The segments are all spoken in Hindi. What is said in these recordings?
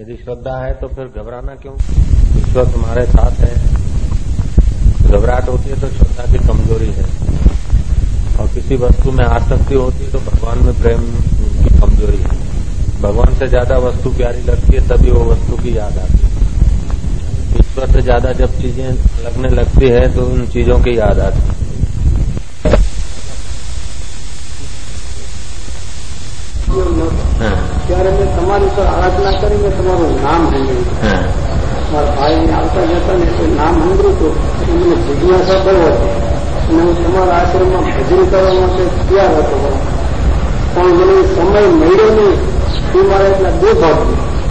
यदि श्रद्धा है तो फिर घबराना क्यों? ईश्वर तुम्हारे साथ है। घबराहट होती है तो श्रद्धा की कमज़ोरी है। और किसी वस्तु में आसक्ति होती है तो भगवान में प्रेम की कमज़ोरी है। भगवान से ज़्यादा वस्तु प्यारी लगती है, तभी वो वस्तु की याद आती है। ईश्वर से ज़्यादा जब चीज़ें लगने लगती है तो उन चीज़ों की याद आती है। हाँ। તમારી ઉપર આરાધના કરીને તમારું નામ સાંભળ્યું મારા ભાઈને આવતા જતા ને કોઈ નામ સાંભળ્યું હતું મને જિજ્ઞાસા બહુ હતી. અને હું તમારા આશ્રમમાં ભજન કરવા માટે તૈયાર હતો. પણ મને સમય મળ્યો નહીં. એ મારે એટલા બે ભાગ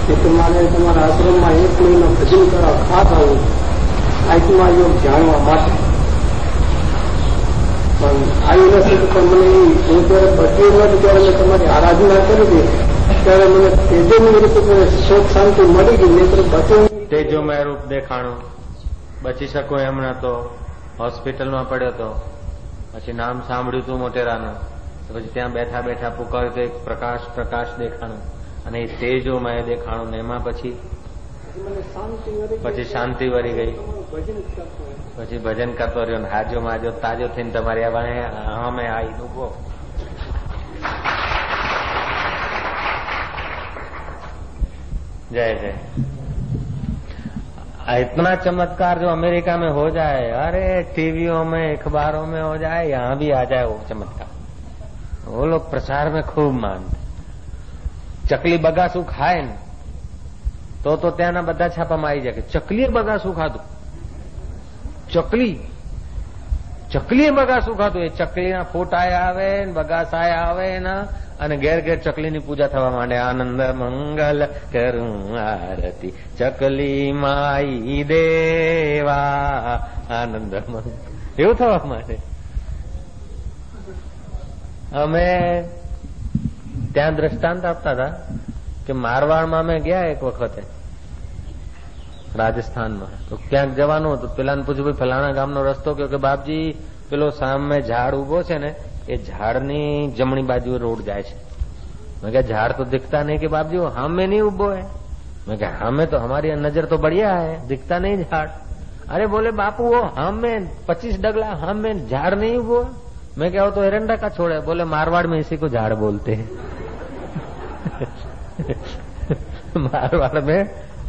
કે મારે તમારા આશ્રમમાં એક મહિનો ભજન કરવા ખાસ આવું. આત્મા યોગ જાણવા માટે. પણ આવી નથી પણ મને હું ત્યારે બચ્યું નથી ત્યારે મેં તમારી આરાધના કરી હતી ત્યારે મને તેજોમય રૂપ શોક શાંતિ મળી ગઈ નેત્ર બચ્યું તેજોમય રૂપ દેખાણું. બચી શકો એમ તો. હોસ્પિટલમાં પડ્યો તો. પછી નામ સાંભળ્યું હતું મોટેરાનું. પછી ત્યાં બેઠા બેઠા પુકાર્યું તો પ્રકાશ પ્રકાશ દેખાણું. અને એ તેજોમય દેખાણું ને એમાં પછી પછી શાંતિ વરી ગઈ. પછી ભજન કરતો રહ્યો હાજો માજો તાજો થઈને તમારી આ અમે આવી ડૂબો जय जय इतना चमत्कार जो अमेरिका में हो जाए अरे टीवियों में अखबारों में हो जाए यहां भी आ जाए वो चमत्कार वो लोग प्रचार में खूब मानते ચકલી બગાસું ખાય ને તો તો ત્યાંના બધા છાપામાં આવી જાય કે ચકલીએ બગાસું ખાધું ચકલી ચકલીએ બગાસું ખાધું એ ચકલીના ફોટાએ આવે ને બગાસાય આવે એના અને ઘેર ઘેર ચકલીની પૂજા થવા માંડે. આનંદ મંગલ કરું આરતી. ચકલી માઈ દેવા. આનંદ મંગલ. એવું થવા માંડે. અમે ત્યાં દ્રષ્ટાંત આપતા હતા કે મારવાડમાં અમે ગયા એક વખતે. રાજસ્થાનમાં. તો ક્યાંક જવાનું હતું પેલાને પૂછ્યું, ભાઈ ફલાણા ગામનો રસ્તો? કયો કે બાપજી, પેલો સામે ઝાડ ઊભો છે ને એ ઝાડની જમણી બાજુ રોડ જાય છે મેં કહ્યા ઝાડ તો दिखता नहीं कि बाप जी वो हम में नहीं उबो है मैं कहा हमें तो हमारी नजर तो बढ़िया है दिखता नहीं झाड़ अरे बोले बापू वो हम में पच्चीस डगला हम में झाड़ नहीं उबो है मैं क्या वो तो एरंडा का छोड़ है बोले मारवाड़ में इसी को झाड़ बोलते हैं मारवाड़ में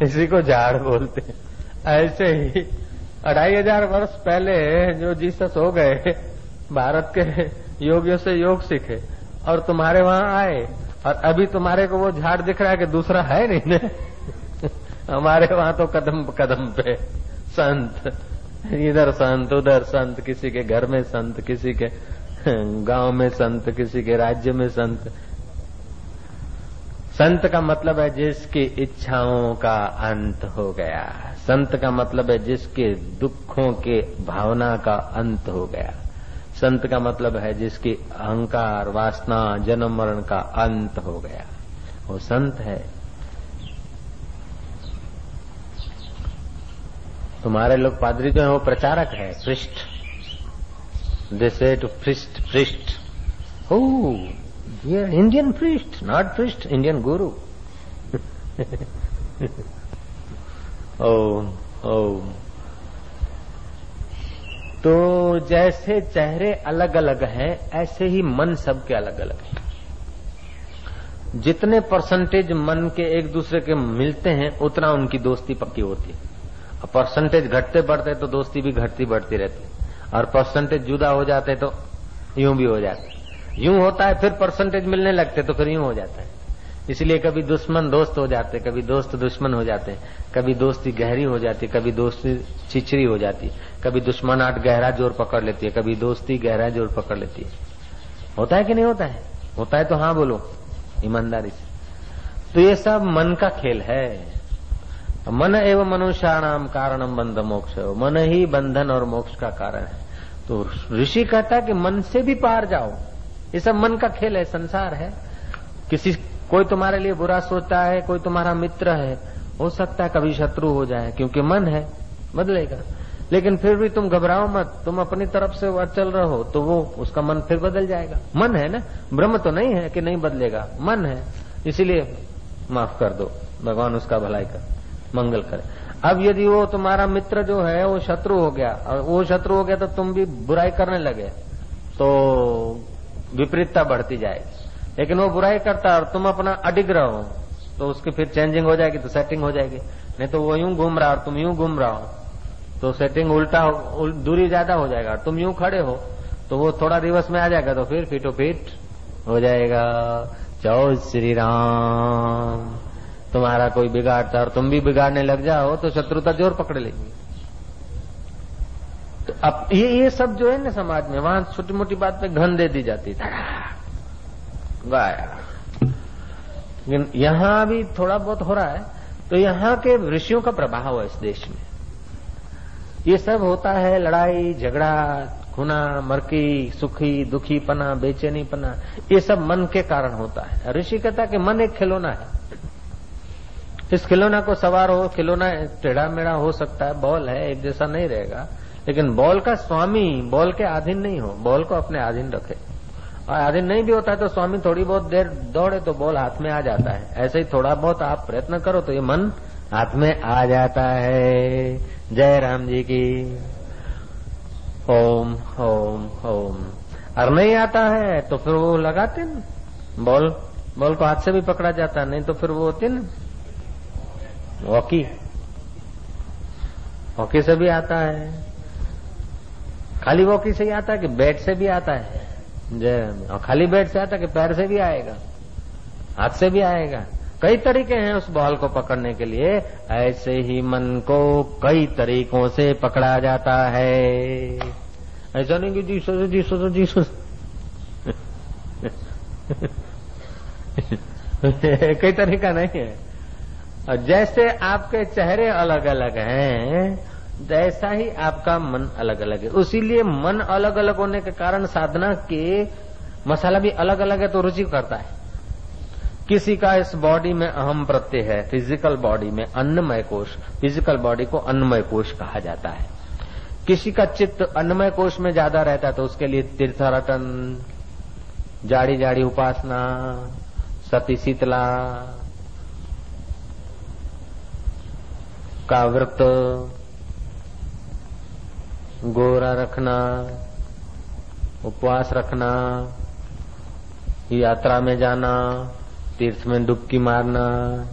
इसी को झाड़ बोलते हैं ऐसे ही अढ़ाई हजार वर्ष पहले जो जीसस हो गए भारत के योगियों से योग सीखे और तुम्हारे वहाँ आए और अभी तुम्हारे को वो झाड़ दिख रहा है कि दूसरा है नहीं हमारे वहाँ तो कदम कदम पे। संत। इधर संत, उधर संत, किसी के घर में संत, किसी के गाँव में संत, किसी के राज्य में संत। संत का मतलब है जिसकी इच्छाओं का अंत हो गया। संत का मतलब है जिसके दुखों के भावना का अंत हो गया। संत का मतलब है जिसकी अहंकार, वासना, जन्म, मरण का अंत हो गया। वो संत है। तुम्हारे लोग पादरी जो है, वो प्रचारक है, पृष्ठ। दे से टू पृष्ठ पृष्ठ। हो इंडियन पृष्ठ नॉट पृष्ठ इंडियन गुरु ओम ओम तो जैसे चेहरे अलग अलग हैं, ऐसे ही मन सबके अलग अलग हैं। जितने परसेंटेज मन के एक दूसरे के मिलते हैं, उतना उनकी दोस्ती पक्की होती है। और परसेंटेज घटते बढ़ते तो दोस्ती भी घटती बढ़ती रहती है। और परसेंटेज जुदा हो जाते तो यूँ भी हो जाते यूँ होता है, फिर परसेंटेज मिलने लगते तो फिर यूँ हो जाता है। इसलिए कभी दुश्मन दोस्त हो जाते, कभी दोस्त दुश्मन हो जाते, कभी दोस्ती गहरी हो जाती, कभी दोस्ती छिछरी हो जाती, कभी दुश्मन दुश्मनाट गहरा ज़ोर पकड़ लेती है, कभी दोस्ती गहरा ज़ोर पकड़ लेती है। होता है कि नहीं होता है? होता है तो हाँ बोलो, ईमानदारी से। तो ये सब मन का खेल है। मन एवं मनुष्याणाम कारणम बंध मोक्ष। मन ही बंधन और मोक्ष का कारण है। तो ऋषि कहता है कि मन से भी पार जाओ। ये सब मन का खेल है, संसार है। किसी कोई तुम्हारे लिए बुरा सोचता है, कोई तुम्हारा मित्र है, हो सकता है कभी शत्रु हो जाए, क्योंकि मन है, बदलेगा। लेकिन फिर भी तुम घबराओ मत, तुम अपनी तरफ़ से चल रहे तो वो, उसका मन फिर बदल जाएगा। मन है ना? ब्रह्म तो नहीं है कि नहीं बदलेगा। मन है, इसीलिए माफ़ कर दो, भगवान उसका भलाई कर, मंगल करे। अब यदि वो तुम्हारा मित्र जो है, वो शत्रु हो गया, और वो शत्रु हो गया तो तुम भी बुराई करने लगे तो विपरीतता बढ़ती जाएगी। लेकिन वो बुराई करता है और तुम अपना अडिग रहो तो उसकी फिर चेंजिंग हो जाएगी तो सेटिंग हो जाएगी। नहीं तो वो यूँ घूम रहा और तुम यूँ घूम रहा हो तो सेटिंग उल्टा उल, दूरी ज़्यादा हो जाएगा। तुम यूँ खड़े हो तो वो थोड़ा दिवस में आ जाएगा तो फिर फिटो फिट हो जाएगा। जय श्री राम। तुम्हारा कोई बिगाड़ता और तुम भी बिगाड़ने लग जाओ तो शत्रुता ज़ोर पकड़ लेगी। तो अब ये ये सब जो है ना समाज में वहाँ छोटी मोटी बात पे घन दे दी जाती गाया यहाँ भी थोड़ा बहुत हो रहा है तो यहाँ के ऋषियों का प्रभाव है इस देश में। ये सब होता है लड़ाई, झगड़ा, खुना, मरकी, सुखी, दुखी पना, बेचैनी पना, ये सब मन के कारण होता है। ऋषि कहता कि मन एक खिलौना है। इस खिलौना को सवार हो, खिलौना टेढ़ा मेढ़ा हो सकता है, बॉल है, एक जैसा नहीं रहेगा। लेकिन बॉल का स्वामी, बॉल के अधीन नहीं हो, बॉल को अपने अधीन रखे। और अधीन नहीं भी होता है तो स्वामी थोड़ी बहुत देर दौड़े तो बॉल, हाथ में आ जाता है। ऐसे ही थोड़ा बहुत आप प्रयत्न करो तो ये मन हाथ में आ जाता है। जय राम जी की। ओम ओम ओम। और नहीं आता है तो फिर वो लगाते ना बॉल बॉल को हाथ से भी पकड़ा जाता नहीं तो फिर वो होती ना। हॉकी हॉकी से भी आता है। खाली वॉकी से ही आता है कि बैट से भी आता है? जय और खाली बैट से आता कि पैर से भी आएगा, हाथ से भी आएगा। कई तरीके हैं उस बॉल को पकड़ने के लिए। ऐसे ही मन को कई तरीकों से पकड़ा जाता है। ऐसा नहीं कि जी सोचो जी सोचो जी सोचो कई तरीका नहीं है। और जैसे आपके चेहरे अलग अलग हैं जैसा ही आपका मन अलग अलग है। उसीलिए मन अलग अलग होने के कारण साधना के मसाला भी अलग अलग है तो रुचि करता है। किसी का इस बॉडी में अहम प्रत्यय है फ़िज़िकल बॉडी में अन्नमय कोश फ़िज़िकल बॉडी को अन्नमय कोश कहा जाता है। किसी का चित्त अन्नमय कोश में ज़्यादा रहता है तो उसके लिए तीर्थाटन जाड़ी जाड़ी उपासना सती शीतला का व्रत गोरा रखना, उपवास रखना, यात्रा में जाना, तीर्थ में डुबकी मारना,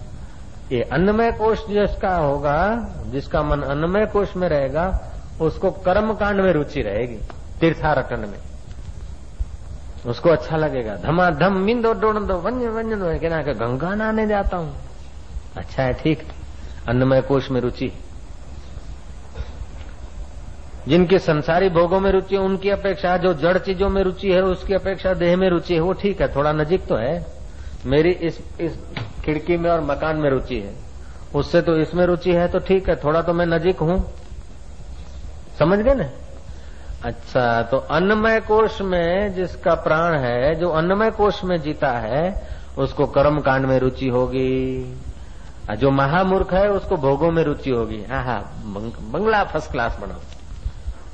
ये अन्नमय कोष जिसका होगा, जिसका मन अन्नमय कोष में रहेगा, उसको कर्म कांड में रुचि रहेगी तीर्थारटन में। उसको अच्छा लगेगा। धमाधम मिंदो डोड़ दो वन्य वन्य दो गंगा नहाने जाता हूँ। अच्छा है, ठीक अन्नमय कोष में रुचि। जिनके संसारी भोगों में रुचि है, उनकी अपेक्षा, जो जड़ चीज़ों में रुचि है, उसकी अपेक्षा देह में रुचि है, वो ठीक है, थोड़ा नजीक तो है। मेरी इस इस खिड़की में और मकान में रुचि है। उससे तो इसमें रुचि है तो ठीक है, थोड़ा तो मैं नजीक हूँ। समझ गए ना? अच्छा तो अन्नमय कोष में जिसका प्राण है, जो अन्नमय कोष में जीता है, उसको कर्म कांड में रुचि होगी। जो महामूर्ख है, उसको भोगों में रुचि होगी। हाँ हाँ बंगला फ़र्स्ट क्लास बनाओ।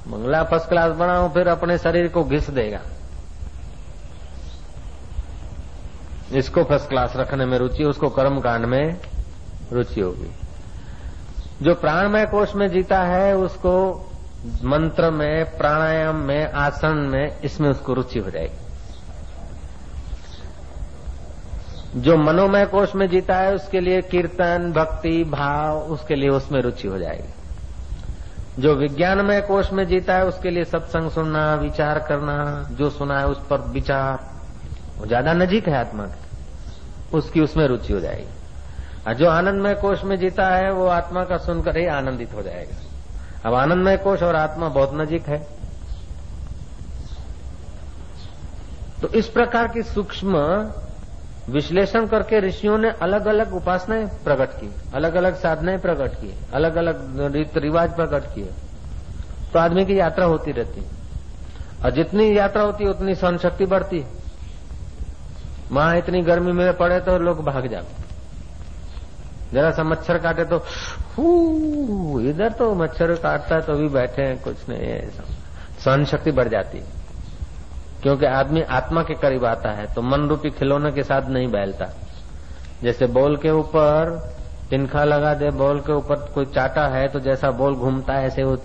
बंगला फ़र्स्ट क्लास बनाओ फिर अपने शरीर को घिस देगा। इसको फ़र्स्ट क्लास रखने में रुचि, उसको कर्म कांड में रुचि होगी। जो प्राणमय कोष में जीता है, उसको मंत्र में, प्राणायाम में, आसन में, इसमें उसको रुचि हो जाएगी। जो मनोमय कोष में जीता है, उसके लिए कीर्तन, भक्ति, भाव, उसके लिए उसमें रुचि हो जाएगी। जो विज्ञानमय कोष में जीता है, उसके लिए सत्संग सुनना, विचार करना, जो सुना है उस पर विचार। वो ज़्यादा नजीक है आत्मा के। उसकी उसमें रुचि हो जाएगी। और जो आनंदमय कोष में जीता है, वो आत्मा का सुनकर ही आनंदित हो जाएगा। अब आनंदमय कोष और आत्मा बहुत नजीक है। तो इस प्रकार की सूक्ष्म विश्लेषण करके ऋषियों ने अलग अलग उपासनाएँ प्रकट की अलग अलग साधनाएँ प्रकट की अलग अलग रीत रिवाज प्रकट किए। तो आदमी की यात्रा होती रहती और जितनी यात्रा होती उतनी सहन शक्ति बढ़ती वहाँ इतनी गर्मी में पड़े तो लोग भाग जाते जरा सा मच्छर काटे तो इधर तो मच्छर काटता है तो भी बैठे हैं, कुछ नहीं सहन शक्ति बढ़ जाती है। क्योंकि आदमी आत्मा के करीब आता है तो मन रूपी खिलौने के साथ नहीं बहलता जैसे बॉल के ऊपर तिनखा लगा दे, बॉल के ऊपर कोई चाटा है तो जैसा बॉल घूमता है, ऐसे वो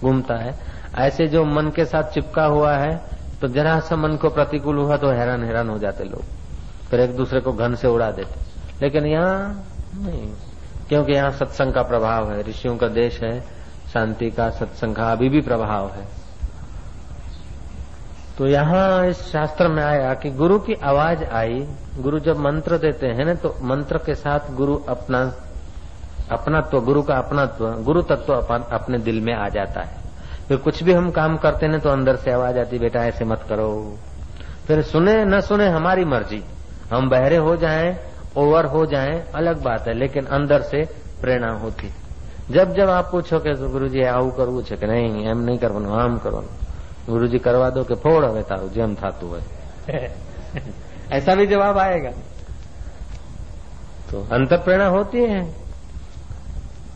घूमता है। ऐसे जो मन के साथ चिपका हुआ है तो जरा सा मन को प्रतिकूल हुआ तो हैरान हैरान हो जाते लोग। फिर एक दूसरे को घन से उड़ा देते। लेकिन यहाँ नहीं, क्योंकि यहाँ सत्संग का प्रभाव है, ऋषियों का देश है, शांति का सत्संग का अभी भी प्रभाव है। तो यहाँ इस शास्त्र में आया कि गुरु की आवाज़ आई, गुरु जब मंत्र देते हैं ना तो मंत्र के साथ गुरु अपना, अपनात्व, गुरु का अपनात्व, गुरु तत्व अपने दिल में आ जाता है। फिर कुछ भी हम काम करते हैं तो अंदर से आवाज़ आती, बेटा, ऐसे मत करो। फिर सुने, न सुने, हमारी मर्ज़ी। हम बहरे हो जाएँ, ओवर हो जाएँ, अलग बात है, लेकिन अंदर से प्रेरणा होती। जब जब आप पूछो कि गुरु जी, आऊ करવું नहीं કે नहीं એમ નહીં करवा આમ કરવાનું गुरु जी करवा दो कि फोड़ હવે તારું જેમ થતું હોય ऐसा भी जवाब आएगा तो अंतर प्रेरणा होती है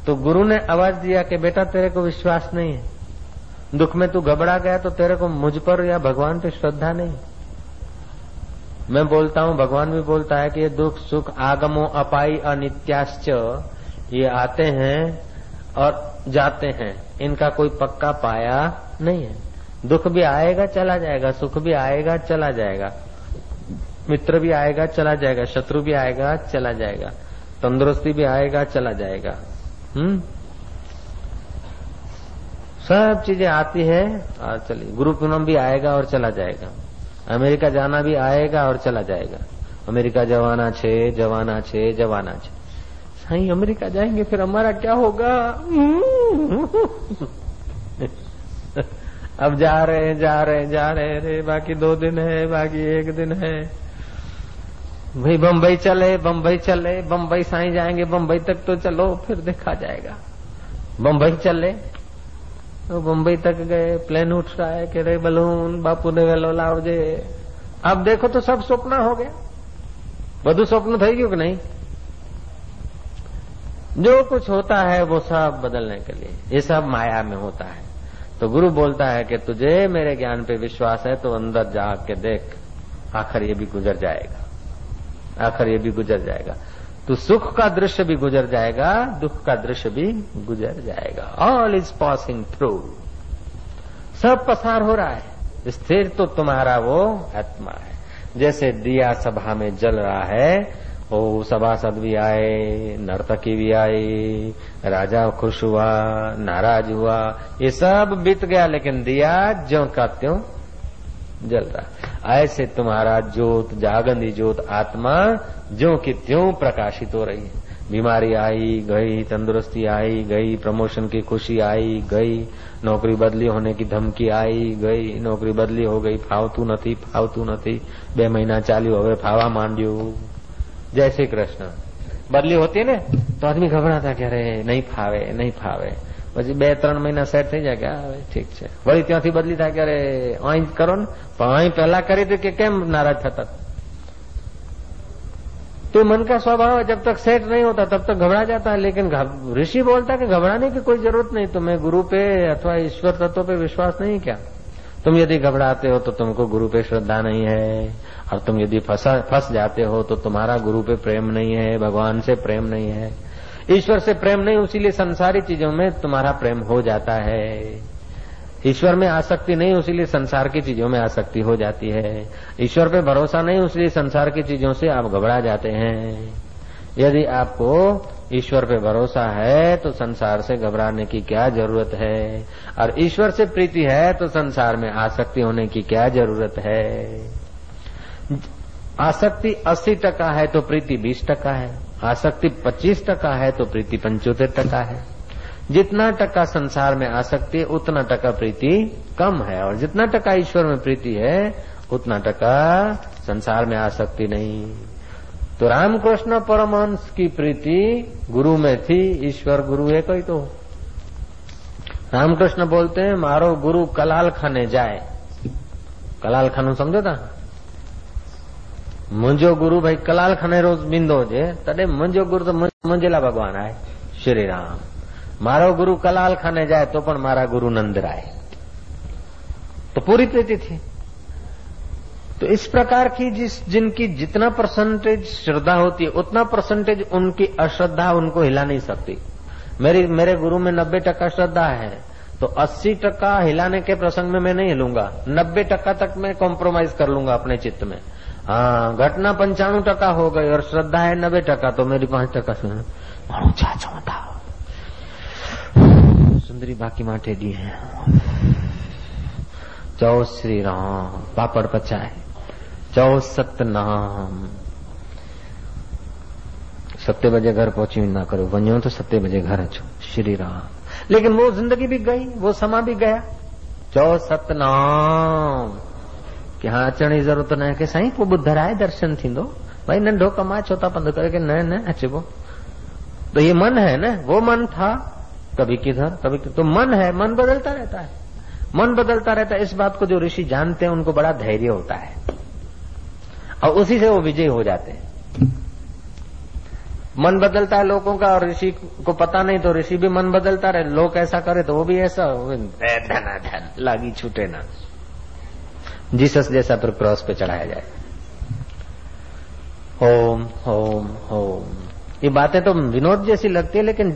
तो गुरु ने आवाज दिया कि बेटा तेरे को विश्वास नहीं है दुख में तू घबरा गया तो तेरे को मुझ पर या भगवान पे श्रद्धा नहीं मैं बोलता हूं भगवान भी बोलता है कि ये दुख सुख आगमो अपाई अनित्याश्च ये आते हैं और जाते हैं इनका कोई पक्का पाया नहीं है दुख भी आएगा, चला जाएगा, सुख भी आएगा, चला जाएगा। मित्र भी आएगा, चला जाएगा, शत्रु भी आएगा, चला जाएगा। तंदुरुस्ती भी आएगा, चला जाएगा। हम्म? सब चीज़ें आती है और चलिए। गुरु पूनम भी आएगा और चला जाएगा। अमेरिका जाना भी आएगा और चला जाएगा। अमेरिका जवाना छे जवाना छे जवाना छे। साई अमेरिका जाएँगे, फिर हमारा क्या होगा? अब जा रहे हैं जा रहे हैं जा रहे हैं रे बाकी दो दिन है बाकी एक दिन है भाई बम्बई चले बम्बई चले बम्बई साई जाएंगे बम्बई तक तो चलो फिर देखा जाएगा बम्बई चले तो बम्बई तक गए प्लेन उठ रहा है कि रे बलून बापू ने वेलो लावजे अब देखो तो सब सपना हो गया બધું स्वप्न થઈ ગયું कि नहीं जो कुछ होता है वो सब बदलने के लिए ये सब माया में होता है तो गुरु बोलता है कि तुझे मेरे ज्ञान पे विश्वास है तो अंदर जाग के देख, आखिर ये भी गुजर जाएगा। आखिर ये भी गुजर जाएगा। तो सुख का दृश्य भी गुजर जाएगा, दुख का दृश्य भी गुजर जाएगा। ऑल इज़ पासिंग थ्रू सब पसार हो रहा है। स्थिर तो तुम्हारा वो आत्मा है। जैसे दिया सभा में जल रहा है वो सभासद भी आए नर्तकी भी आई राजा खुश हुआ नाराज हुआ ये सब बीत गया लेकिन दिया ज्यो का त्यों जल रहा ऐसे तुम्हारा ज्योत जागंदी ज्योत आत्मा ज्यो की त्यों प्रकाशित हो रही है बीमारी आई गई तंदुरुस्ती आई गई प्रमोशन की खुशी आई गई नौकरी बदली होने की धमकी आई गई नौकरी बदली हो गई फावतू નથી फावतू નથી બે મહિના ચાલ્યું હવે ફાવા માંડ્યું જય શ્રી કૃષ્ણ બદલી હોતી ને તો આદમી ગભરાતા કે અરે નહીં ફાવે નહીં ફાવે પછી બે ત્રણ મહિના સેટ થઈ જાય કે હવે ઠીક છે વળી ત્યાંથી બદલી થાય કે અરે અહીં કરો ને પણ અહીં પહેલા કરી હતી કે કેમ નારાજ થતા तो मन का स्वभाव है जब तक सेट नहीं होता तब तक घबरा जाता है लेकिन ऋषि बोलता है कि घबराने की कोई जरूरत नहीं तुम्हें गुरु पे अथवा ईश्वर तत्व पे विश्वास नहीं क्या तुम यदि घबराते हो तो तुमको गुरु पे श्रद्धा नहीं है और तुम यदि फंसा जाते हो तो तुम्हारा गुरु पे प्रेम नहीं है, भगवान से प्रेम नहीं है। ईश्वर से प्रेम नहीं उसीलिए संसारी चीज़ों में तुम्हारा प्रेम हो जाता है। ईश्वर में आसक्ति नहीं उसीलिए संसार की चीज़ों में आसक्ति हो जाती है। ईश्वर पे भरोसा नहीं इसलिए संसार की चीज़ों से आप घबरा जाते हैं। यदि आपको ईश्वर पे भरोसा है तो संसार से घबराने की क्या ज़रूरत है? और ईश्वर से प्रीति है तो संसार में आसक्ति होने की क्या ज़रूरत है? आसक्ति 80 टका है तो प्रीति 20 टका है। आसक्ति 25 टका है तो प्रीति पंचोत्तर टका है। जितना टका संसार में आसक्ति है, उतना टका प्रीति कम है। और जितना टका ईश्वर में प्रीति है, उतना टका संसार में आसक्ति नहीं। तो रामकृष्ण परमहंस की प्रीति गुरु में थी, ईश्वर गुरु है कोई तो। रामकृष्ण बोलते हैं, मारो गुरु कलाल खाने जाए। कलाल खानु समझो था मुंहिंजो गुरु भाई कलाल खाने रोज बिंदो हुजे तॾहिं मुंहिंजो गुरु त मुंहिंजे लाइ भॻवान आहे। श्री राम। मारो गुरु कलाल खाने जाए तो पण मारा गुरु नंद राय तो पूरी प्रीति थी। तो इस प्रकार की जिस जिनकी जितना परसेंटेज श्रद्धा होती है, उतना परसेंटेज उनकी अश्रद्धा उनको हिला नहीं सकती। मेरी मेरे गुरु में नब्बे टका श्रद्धा है तो अस्सी टका हिलाने के प्रसंग में मैं नहीं हिलूँगा। नब्बे टका तक मैं कॉम्प्रोमाइज कर लूँगा अपने चित्त में। हाँ घटना पंचाणु टका हो गई और श्रद्धा है नब्बे टका तो मेरी पाँच टका से मानो सुंदरी बाकी माटे दी है। चौ श्री राम, पापड़ पचाए। चौ सतनाम। सत्ते बजे घर पहुँची ना करो। वनो तो सत्ते बजे घर अचो श्री राम। लेकिन वो ज़िंदगी भी गई, वो समा भी गया। चौ सतनाम। की हाँ अचण जी ज़रूरत न आहे की साईं पोइ ॿुधराए दर्शन थींदो भाई नंढो कमाए छो था पंधु करे कि न न अचबो तो ये मन है ना वो मन था कभी किधर कभी किधर तो मन है मन बदलता रहता है मन बदलता रहता है इस बात को जो ऋषि जानते हैं उनको बड़ा धैर्य होता है और उसी से वो विजय हो जाते हैं मन बदलता है लोगों का और ऋषि को पता नहीं तो ऋषि भी मन बदलता रहे लोग ऐसा करे तो वो भी ऐसा धन धन लागी छूटे ना जीसस जैसा फिर क्रॉस पे चढ़ाया जाए। ओम ओम ओम ये बातें तो विनोद जैसी लगती है, लेकिन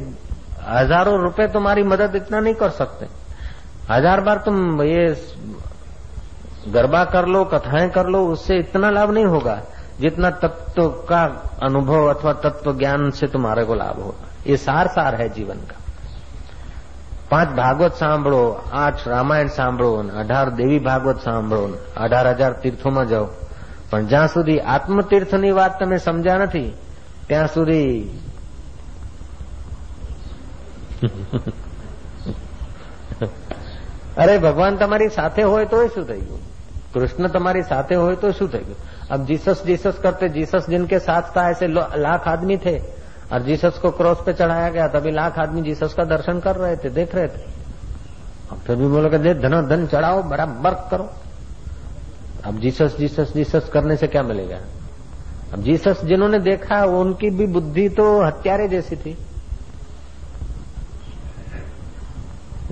हज़ारों रुपए तुम्हारी मदद इतना नहीं कर सकते। हज़ार बार तुम ये गरबा कर लो, कथाएँ कर लो, उससे इतना लाभ नहीं होगा जितना तत्व का अनुभव अथवा तत्व ज्ञान से तुम्हारे को लाभ होगा। ये सार सार है जीवन का। પાંચ ભાગવત સાંભળો આઠ રામાયણ સાંભળો અઢાર દેવી ભાગવત સાંભળો અઢાર હજાર તીર્થોમાં જાઓ પણ જ્યાં સુધી આત્મતીર્થની વાત તમે સમજ્યા નથી ત્યાં સુધી અરે ભગવાન તમારી સાથે હોય તો શું થઈ ગયું कृष्ण तुम्हारी साथे हो तो शू थे अब जीसस जीसस करते जीसस जिनके साथ था ऐसे लाख आदमी थे और जीसस को क्रॉस पे चढ़ाया गया, तभी लाख आदमी जीसस का दर्शन कर रहे थे, देख रहे थे। अब फिर भी बोले दे धनो धन चढ़ाओ, बराबर करो। अब जीसस जीसस जीसस करने से क्या मिलेगा? अब जीसस जिन्होंने देखा, उनकी भी बुद्धि तो हत्यारे जैसी थी।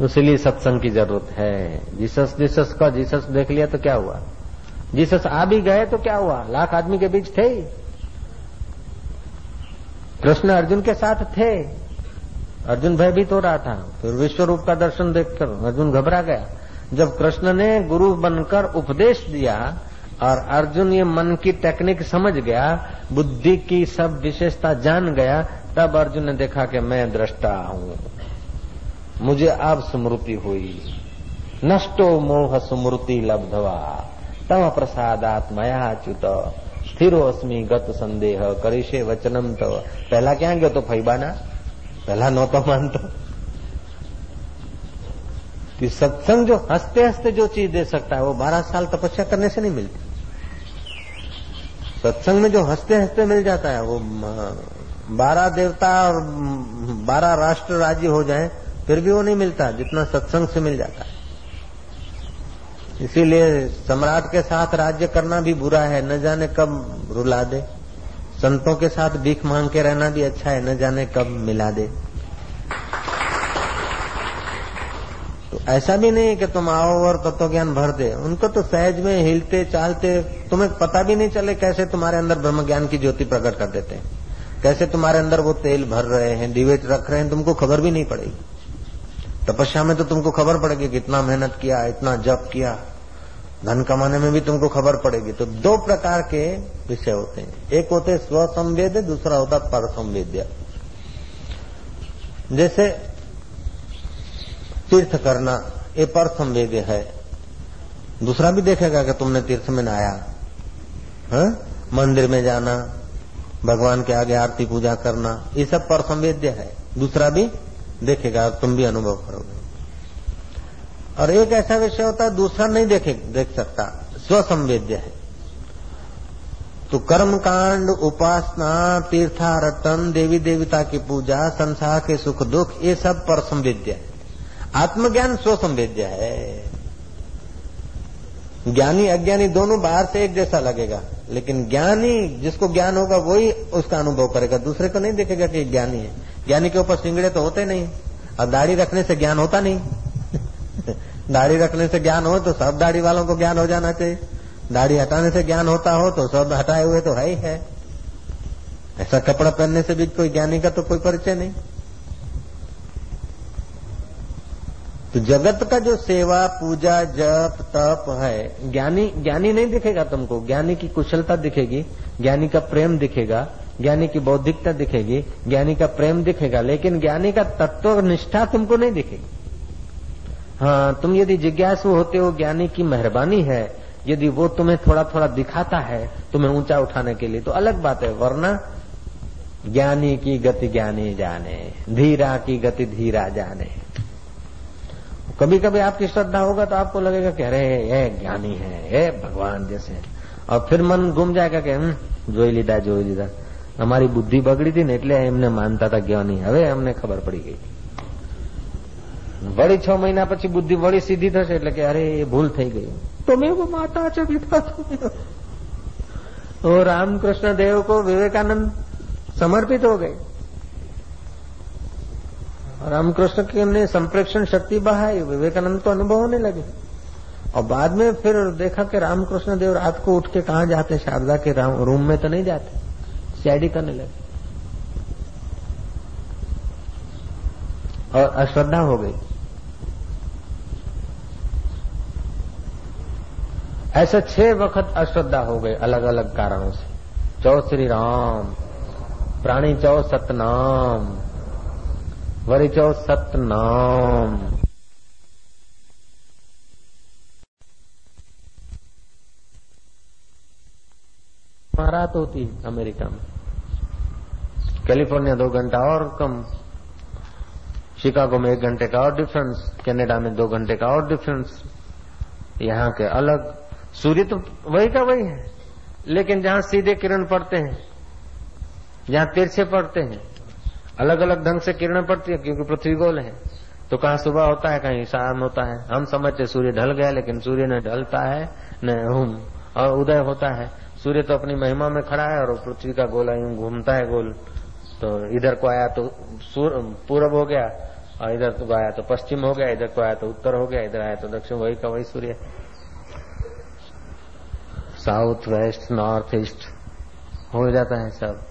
इसलिए सत्संग की ज़रूरत है। जीसस जीसस का, जीसस देख लिया तो क्या हुआ? जीसस आ भी गए तो क्या हुआ? लाख आदमी के बीच थे कृष्ण अर्जुन के साथ थे। अर्जुन भयभीत हो रहा था। फिर विश्व रूप का दर्शन देखकर अर्जुन घबरा गया। जब कृष्ण ने गुरु बनकर उपदेश दिया और अर्जुन ये मन की टेक्निक समझ गया, बुद्धि की सब विशेषता जान गया, तब अर्जुन ने देखा कि मैं दृष्टा हूँ। मुझे अब स्मृति हुई। नष्टो मोह स्मृति लब्धवा। तम प्रसादात मयाच्युत સ્થિરો અસ્મી ગત સંદેહ કરીશે વચનમ તવ પહેલા ક્યાં ગયો તો ફૈબાના પહેલા નહોતો માનતો कि सत्संग जो हंसते हंसते जो चीज दे सकता है वो बारह साल तपस्या करने से नहीं मिलती सत्संग में जो हंसते हंसते मिल जाता है वो बारह देवता और बारह राष्ट्र राज्य हो जाए फिर भी वो नहीं मिलता जितना सत्संग से मिल जाता है इसीलिए सम्राट के साथ राज्य करना भी बुरा है, न जाने कब रुला दे। संतों के साथ भीख मांग के रहना भी अच्छा है, न जाने कब मिला दे। तो ऐसा भी नहीं कि तुम आओ और तत्व ज्ञान भर दे। उनको तो सहज में हिलते, चालते, तुम्हें पता भी नहीं चले कैसे तुम्हारे अंदर ब्रह्म ज्ञान की ज्योति प्रकट कर देते हैं। कैसे तुम्हारे अंदर वो तेल भर रहे हैं दिवेट रख रहे हैं, तुमको खबर भी नहीं पड़ेगी। तपस्या में तो तुमको खबर पड़ेगी कितना मेहनत किया, इतना जप किया धन कमाने में भी तुमको खबर पड़ेगी। तो दो प्रकार के विषय होते हैं। एक होते स्व संवेद दूसरा होता पर संवेद्य जैसे तीर्थ करना, ये पर संवेद्य है। दूसरा भी देखेगा कि तुमने तीर्थ में नहाया। है? मंदिर में जाना, भगवान के आगे आरती पूजा करना, ये सब पर संवेद्य है। दूसरा भी देखेगा, तुम भी अनुभव करोगे। और एक ऐसा विषय होता है, दूसरा नहीं देखे, देख सकता। स्वसंवेद्य है। तो कर्म कांड उपासना, तीर्थारतन, देवी देवता की पूजा, संसार के सुख दुख, ये सब पर संवेद्य है। आत्मज्ञान स्वसंवेद्य है। ज्ञानी, अज्ञानी दोनों बाहर से एक जैसा लगेगा, लेकिन ज्ञानी, जिसको ज्ञान होगा, वही उसका अनुभव करेगा। दूसरे को नहीं देखेगा कि ज्ञानी है। ज्ञानी के ऊपर सिंगड़े तो होते नहीं, और दाढ़ी रखने से ज्ञान होता नहीं। दाढ़ी रखने से ज्ञान हो तो सब दाढ़ी वालों को ज्ञान हो जाना चाहिए। दाढ़ी हटाने से ज्ञान होता हो तो सब हटाए हुए तो है ही है। ऐसा कपड़ा पहनने से भी कोई ज्ञानी का तो कोई परिचय नहीं। तो जगत का जो सेवा, पूजा, जप, तप है, ज्ञानी ज्ञानी नहीं दिखेगा तुमको। ज्ञानी की कुशलता दिखेगी, ज्ञानी का प्रेम दिखेगा, ज्ञानी की बौद्धिकता दिखेगी, ज्ञानी का प्रेम दिखेगा, लेकिन ज्ञानी का तत्व निष्ठा तुमको नहीं दिखेगी। हाँ तुम यदि जिज्ञासु होते हो ज्ञानी की मेहरबानी है यदि वो तुम्हें थोड़ा थोड़ा दिखाता है तुम्हें ऊंचा उठाने के लिए तो अलग बात है वरना ज्ञानी की गति ज्ञानी जाने धीरा की गति धीरा जाने कभी कभी आपकी श्रद्धा होगा तो आपको लगेगा कि अरे ये ज्ञानी है ये भगवान जैसे और फिर मन घूम जाएगा कि જોઈ લીધા જોઈ લીધા અમારી બુદ્ધિ બગડી હતી ને એટલે એમને માનતા હતા જ્ઞાની હવે અમને ખબર પડી ગઈ વળી છ મહિના પછી બુદ્ધિ વળી સીધી થશે એટલે કે અરે એ ભૂલ થઈ ગઈ તો મેં वो माता च पिता तो रामकृष्ण देव को विवेकानंद समर्पित हो गए रामकृष्ण के ने संप्रेक्षण शक्ति बढ़ाई विवेकानंद को अनुभव होने लगे और बाद में फिर देखा कि रामकृष्ण देव रात को उठ के कहा जाते शारदा के रूम में तो नहीं जाते सीआईडी करने लगे और अश्रद्धा हो गई ऐसे छह वक्त अश्रद्धा हो गए अलग अलग कारणों से। चौ श्री राम, प्राणी चौ सतनाम, वरी चौ सतनाम। रात होती अमेरिका में। कैलिफ़ोर्निया दो घंटा और कम, शिकागो में एक घंटे का और डिफरेंस कनाडा में दो घंटे का और डिफरेंस यहाँ के अलग सूर्य तो वही का वही है। लेकिन जहाँ सीधे किरण पड़ते हैं, जहाँ तिरछे पड़ते हैं अलग अलग ढंग से किरण पड़ती है, क्योंकि पृथ्वी गोल है। तो कहा सुबह होता है, कहीं शाम होता है। हम समझते सूर्य ढल गया, लेकिन सूर्य न ढलता है, न हम और उदय होता है। सूर्य तो अपनी महिमा में खड़ा है और पृथ्वी का गोला यूँ घूमता है गोल। तो इधर को आया तो पूरब हो गया, और इधर को आया तो पश्चिम हो गया, इधर को आया तो उत्तर हो गया, इधर आया तो दक्षिण, वही का वही सूर्य। साउथ, वेस्ट, नॉर्थ, ईस्ट, हो जाता है सब।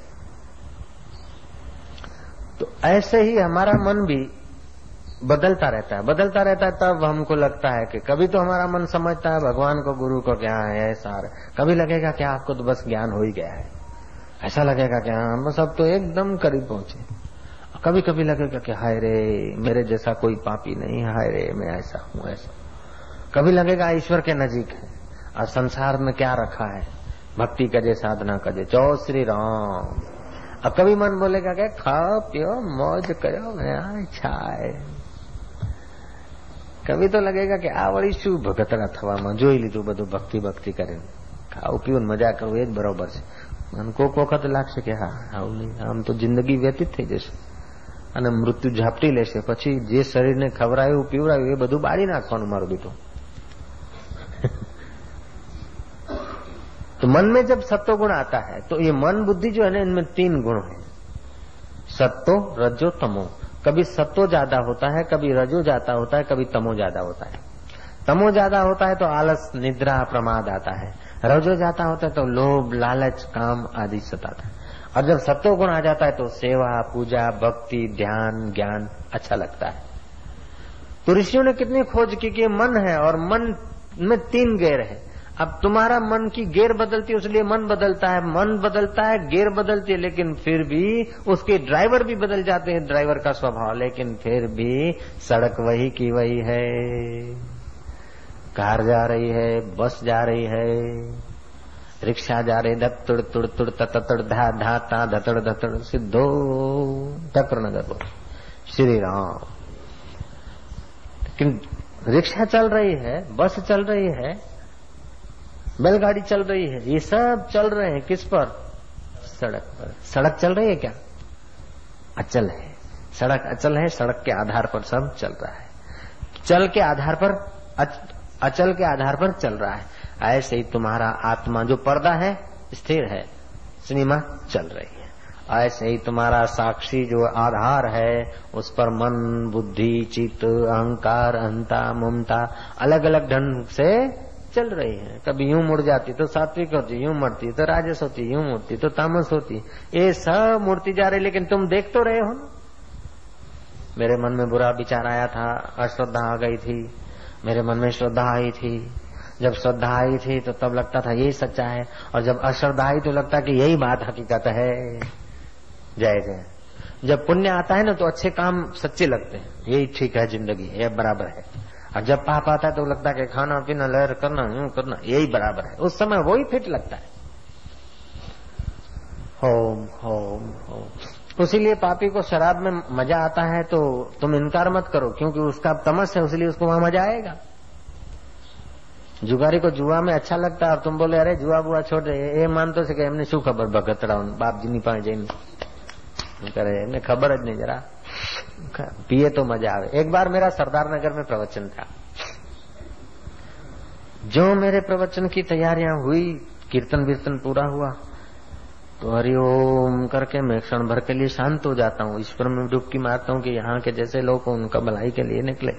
तो ऐसे ही हमारा मन भी बदलता रहता है। बदलता रहता है तब हमको लगता है कि कभी तो हमारा मन समझता है, भगवान को, गुरु को क्या है ऐसा कभी लगेगा कि आपको तो बस ज्ञान हो ही गया है। ऐसा लगेगा कि हाँ बस अब तो एकदम करीब पहुँचे। कभी कभी लगेगा कि हाय रे, मेरे जैसा कोई पापी नहीं, हाय रे, मैं ऐसा हूँ, ऐसा कभी लगेगा ईश्वर के नजीक है। और संसार में क्या रखा है भक्ति कजे साधना कजे चौ श्री राम अब कभी मन बोलेगा क्या खाओ पियो मौज करो मैं छाए કવિ તો લાગેગા કે આ વળી શું ભગતરા થવામાં જોઈ લીધું બધું ભક્તિ ભક્તિ કરીને ખાવું પીવું મજા કરવું એ જ બરોબર છે મને કોક વખત લાગશે કે હા આવું નહીં આમ તો જિંદગી વ્યતીત થઈ જશે અને મૃત્યુ ઝાપટી લેશે પછી જે શરીરને ખવડાયું પીવડાયું એ બધું બાળી નાખવાનું મારું બેટું तो मन में जब सत्व गुण आता है तो ये मन बुद्धि जो है ना, इनमें तीन गुण है। सत्तो, रजो, तमो। कभी सत्तो ज़्यादा होता है, कभी रजो ज़्यादा होता है, कभी तमो ज़्यादा होता है। तमो ज़्यादा होता है तो आलस, निद्रा, प्रमाद आता है। रजो जाता होता है तो लोभ, लालच, काम आदि सताता है। और जब सत्तो गुण आ जाता है तो सेवा, पूजा, भक्ति, ध्यान, ज्ञान अच्छा लगता है। तो ऋषियों ने कितनी खोज की कि मन है और मन में तीन गेर है। अब तुम्हारा मन की गेर बदलती है इसलिए मन बदलता है, मन बदलता है, गेर बदलती है, लेकिन फिर भी उसके ड्राइवर भी बदल जाते हैं, ड्राइवर का स्वभाव, लेकिन फिर भी सड़क वही की वही है। कार जा रही है, बस जा रही है, रिक्शा जा रही धक तुड़ तुड़ तुड़ तड़ धा धा ता धतड़ धतड़ सिद्धो टक्र नगर श्री राम लेकिन रिक्शा चल रही है, बस चल रही है बैलगाड़ी चल रही है। ये सब चल रहे हैं किस पर? सड़क पर। सड़क चल रही है क्या? अचल है। सड़क अचल है सड़क के आधार पर सब चल रहा है। चल के आधार पर अच, अचल के आधार पर चल रहा है। ऐसे ही तुम्हारा आत्मा जो पर्दा है स्थिर है सिनेमा चल रही है। ऐसे ही तुम्हारा साक्षी जो आधार है उस पर मन बुद्धि चित्त अहंकार अहंता ममता अलग अलग ढंग से चल रही है। कभी यूँ मुड़ जाती तो सात्विक होती, यूँ मरती तो राजस होती, यूँ मुड़ती तो तामस होती। ये सब मूर्ति जा रही, लेकिन तुम देख तो रहे हो ना। मेरे मन में बुरा विचार आया था अश्रद्धा आ गई थी। मेरे मन में श्रद्धा आई थी। जब श्रद्धा आई थी तो तब लगता था यही सच्चा है, और जब अश्रद्धा आई तो लगता कि यही बात हकीकत है। जय जय। जब पुण्य आता है ना तो अच्छे काम सच्चे लगते हैं। यही ठीक है, ज़िंदगी ये बराबर है। और जब पाप आता है तो लगता है कि खाना पीना लहर करना यूं करना यही बराबर है उस समय वही फिट लगता है होम होम होम इसीलिए पापी को शराब में मजा आता है तो तुम इनकार मत करो क्योंकि उसका तमस है इसलिए उसको वहां मजा आएगा जुगारी को जुआ में अच्छा लगता है और तुम बोले अरे जुआ बुआ छोड़ दे એ માનતો છે કે એમને શું ખબર બગતરાઓ બાપજીની પાસે જઈને કરે એમને ખબર જ નહીં જરા पिए तो मज़ा आवे। एक बार मेरा सरदार नगर में प्रवचन था। जो मेरे प्रवचन की तैयारियाँ हुई, कीर्तन वीर्तन पूरा हुआ तो हरिओम करके मैं क्षण भर के लिए शांत हो जाता हूँ। ईश्वर में डुबकी मारता हूँ कि यहाँ के जैसे लोग उनका भलाई के लिए निकले।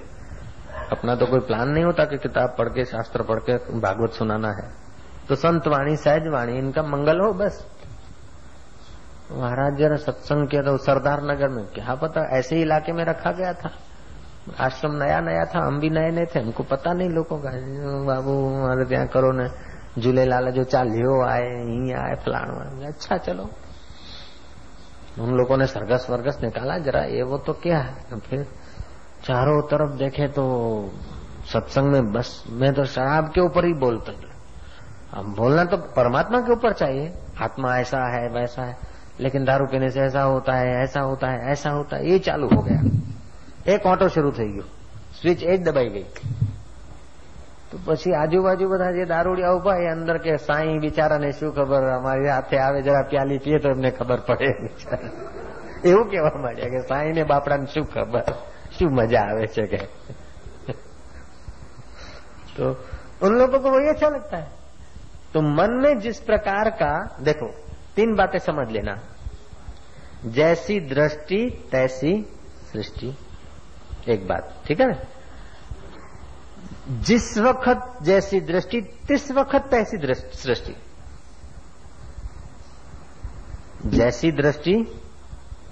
अपना तो कोई प्लान नहीं होता कि किताब पढ़ के, शास्त्र पढ़ के भागवत सुनाना है। तो संत वाणी, सहज वाणी, इनका मंगल हो, बस। महाराज जरा सत्संग किया था सरदार नगर में। क्या पता, ऐसे इलाके में रखा गया था। आश्रम नया नया था, हम भी नए नए थे, हमको पता नहीं लोगों का। बाबू, हमारे ત્યાં करो ने झूलेलाल जो चाल चालियो आए, यही आए, फलाण अच्छा चलो। उन लोगों ने सरगस वर्गस निकाला, जरा ये वो तो क्या है? फिर चारों तरफ़ देखे तो सत्संग में बस, मैं तो शराब के ऊपर ही बोलता अब बोलना तो परमात्मा के ऊपर चाहिए। आत्मा ऐसा है, वैसा है। लेकिन दारू पीने से ऐसा होता है ऐसा होता है ऐसा होता है ये चालू हो गया एक ऑटो शुरू થઈ ગયો સ્વિચ એ જ દબાઈ ગઈ તો પછી આજુબાજુ બધા જે દારૂડિયા ઉભા એ અંદર કે સાઈ બિચારાને શું ખબર અમારી હાથે આવે જરા પ્યાલી પીએ તો એમને ખબર પડે એવું કહેવા માંડ્યા કે સાઈ ને બાપડાને શું ખબર શું મજા આવે છે કે तो उन लोगों को वही अच्छा लगता है तो मन में जिस प्रकार का देखो तीन बातें समझ लेना जैसी दृष्टि, तैसी सृष्टि। एक बात, ठीक है जिस वक्त जैसी दृष्टि, तिस वक्त तैसी सृष्टि। जैसी दृष्टि,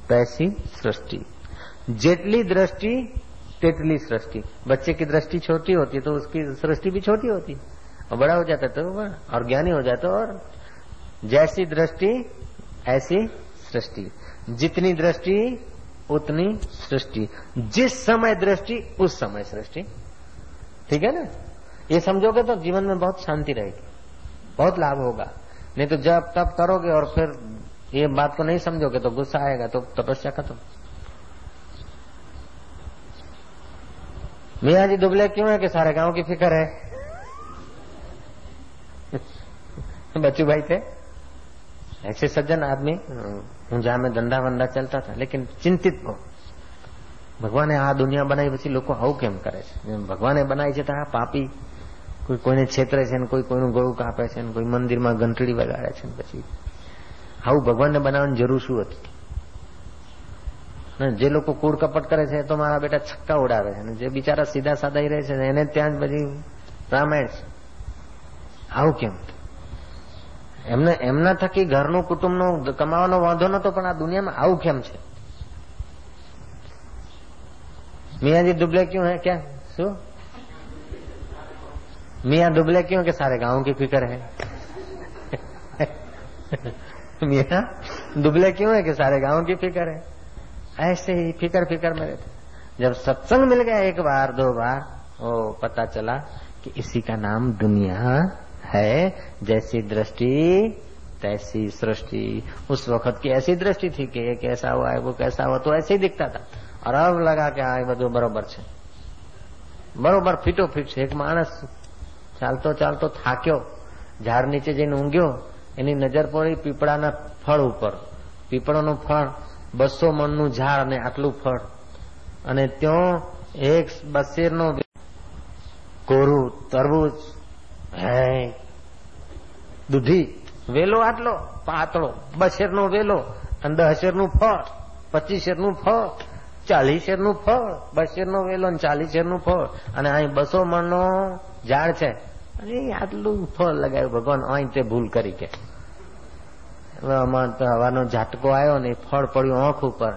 तैसी सृष्टि। जेटली दृष्टि तेटली सृष्टि। बच्चे की दृष्टि छोटी होती है तो उसकी सृष्टि भी छोटी होती। है और बड़ा हो जाता तो और ज्ञानी हो जाता और जैसी दृष्टि, ऐसी सृष्टि। जितनी दृष्टि, उतनी सृष्टि। जिस समय दृष्टि, उस समय सृष्टि। ठीक है ना? ये समझोगे तो जीवन में बहुत शांति रहेगी। बहुत लाभ होगा। नहीं तो जब तब करोगे और फिर ये बात को नहीं समझोगे तो गुस्सा आएगा तो तपस्या खत्म। मिया जी दुबले क्यों है कि सारे गाँव की फ़िक्र है? बच्चू भाई थे? ऐसे सज्जन आदमी ઊંઝા में ધંધા વંધા ચલતા હતા લેકિન ચિંતિત બહુ ભગવાને આ દુનિયા બનાવી પછી લોકો આવું કેમ કરે છે ભગવાને બનાવી છે તો આ પાપી કોઈ કોઈને છેતરે છે ને કોઈ કોઈનું ગળું કાપે છે ને કોઈ મંદિરમાં ઘંટડી વગાડે છે ને પછી આવું ભગવાનને બનાવવાની જરૂર શું હતી જે લોકો કૂડ કપટ કરે છે તો મારા બેટા છક્કા ઉડાવે છે અને જે બિચારા સીધા સાદા રહે છે એને ત્યાં જ બધી રામાયણ છે આવું કેમ એમને એમના થકી ઘરનું કુટુંબનો કમાવાનો વાંધો નતો પણ આ દુનિયામાં આવું કેમ છે मियाँ जी दुबले क्यों है क्या सो मियाँ दुबले क्यों के सारे गांव की फिक्र है मियाँ दुबले क्यों है कि सारे गांव की फिक्र है ऐसे ही फिक्र फिक्र में रहते जब सत्संग मिल गया एक बार दो बार ओ पता चला कि इसी का नाम दुनिया है जैसी दृष्टि तैसी सृष्टि उस वक्त की ऐसी दृष्टि थी कि ये कैसा हुआ है वो कैसा हुआ तो ऐसे ही दिखता था और अब लगा કે આ બધું બરોબર છે બરોબર ફીટો ફીટ છે એક માણસ ચાલતો ચાલતો થાક્યો ઝાડ નીચે જઈને ઊંઘ્યો એની નજર પડી પીપળાના ફળ ઉપર પીપળાનું ફળ બસો મણનું ઝાડ અને આટલું ફળ અને ત્યાં એક બસેરનો કોરું તરબૂચ હે. દૂધી, વેલો આટલો, પાતળો બસેરનો વેલો, અને દસ શેરનું ફળ, પચીસ શેરનું ફળ, ચાલીસ શેરનું ફળ બસેરનો વેલો ને ચાલીસ શેરનું ફળ. અને અહીં બસો મણનો ઝાડ છે. અરે, આટલું ફળ લગાવ્યું ભગવાન, અહીં તે ભૂલ કરી કે. આમાં તો હવાનો ઝાટકો આવ્યો ને ફળ પડ્યું આંખ ઉપર.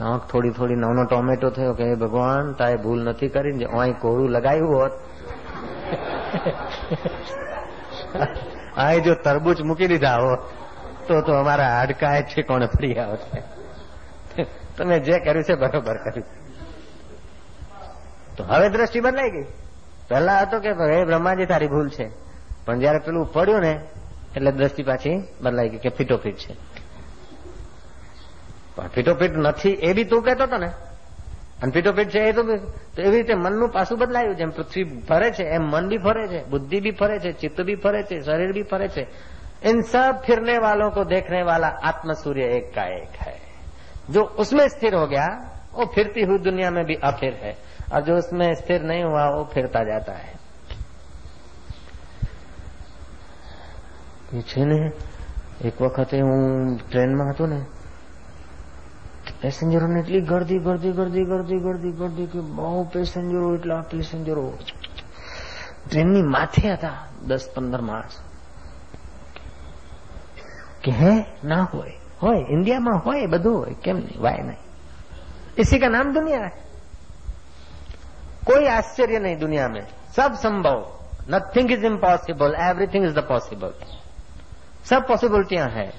આંખ થોડી થોડી નાનો ટોમેટો થયો કે ભગવાન, તારે ભૂલ નથી કરી અહીં કોરું લગાવ્યું હોત. અહીં જો તરબૂચ મૂકી દીધા હો, તો તો અમારા હાડકા કોને ફરી આવશે. તમે જે કર્યું છે બરોબર કર્યું. તો હવે દ્રષ્ટિ બદલાઈ ગઈ. પહેલા હતો કે હે બ્રહ્માજી, તારી ભૂલ છે. પણ જયારે પેલું પડ્યું ને, એટલે દ્રષ્ટિ પાછી બદલાઈ ગઈ કે ફીટોફીટ છે. પણ ફીટોફીટ નથી એ બી તું કહેતો હતો ને. અને ફિટોફિટ છે એ તો એવી રીતે મનનું પાછું બદલાયું જેમ પૃથ્વી ફરે છે એમ મન भी ફરે છે बुद्धि भी फरे છે चित्त भी फरे છે शरीर भी फरे છે इन सब फिरने वालों को देखने वाला आत्म सूर्य एक का एक है जो उसमें स्थिर हो गया वो फिरती हुई दुनिया में भी अफिर है और जो उसमें स्थिर नहीं हुआ वो फिरता जाता है છે ને એક વખતે હું ટ્રેનમાં હતો ને પેસેન્જરોને એટલી ગરદી ગરદી ગરદી ગરદી ગરદી ગરદી કે બહુ પેસેન્જરો એટલા પેસેન્જરો ટ્રેનની માથે હતા દસ પંદર માણસ કે હે ના હોય હોય ઇન્ડિયામાં હોય બધું હોય કેમ નહીં વાય નહીં इसी का नाम दुनिया है कोई आश्चर्य नहीं दुनिया में सब संभव nothing is impossible everything is the possible सब पॉसिबिलिटियां हैं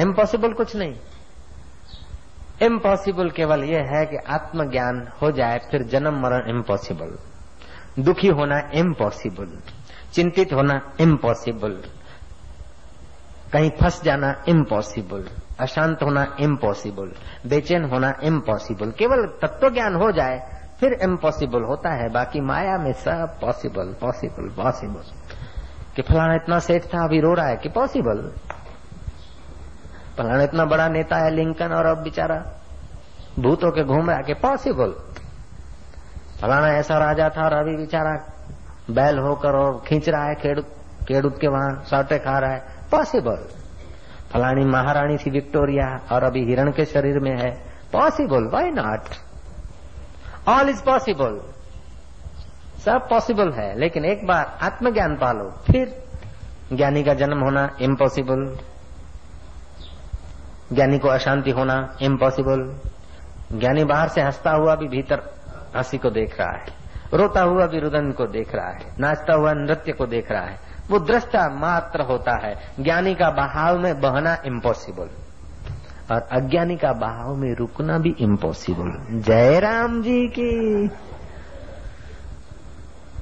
इम्पॉसिबल कुछ नहीं इम्पॉसिबल केवल यह है कि आत्मज्ञान हो जाए, फिर जन्म, मरण इम्पॉसिबल दुखी होना इम्पॉसिबल चिंतित होना इम्पॉसिबल कहीं फंस जाना इम्पॉसिबल अशांत होना इम्पॉसिबल बेचैन होना इम्पॉसिबल केवल तत्व ज्ञान हो जाए, फिर इम्पॉसिबल होता है। बाकी माया में सब पॉसिबल पॉसिबल पॉसिबल कि फलाना इतना सेठ था, अभी रो रहा है, कि पॉसिबल फलाना इतना बड़ा नेता है लिंकन और अब बेचारा भूतों के घूम रहा कि पॉसिबल फलाना ऐसा राजा था और अभी बेचारा बैल होकर और खींच रहा है, खेड़, खेड़ूत के वहाँ सौटे खा रहा है। पॉसिबल फलानी महारानी थी विक्टोरिया और अभी हिरण के शरीर में है। Possible why not all is possible सब पॉसिबल है। लेकिन एक बार आत्मज्ञान पालो। फिर ज्ञानी का जन्म होना इम्पॉसिबल ज्ञानी को अशांति होना इम्पॉसिबल ज्ञानी बाहर से हंसता हुआ भी भीतर हँसी को देख रहा है, रोता हुआ भी रुदन को देख रहा है, नाचता हुआ नृत्य को देख रहा है। वो दृष्टा मात्र होता है। ज्ञानी का बहाव में बहना इम्पॉसिबल और अज्ञानी का बहाव में रुकना भी इम्पॉसिबल जय राम जी की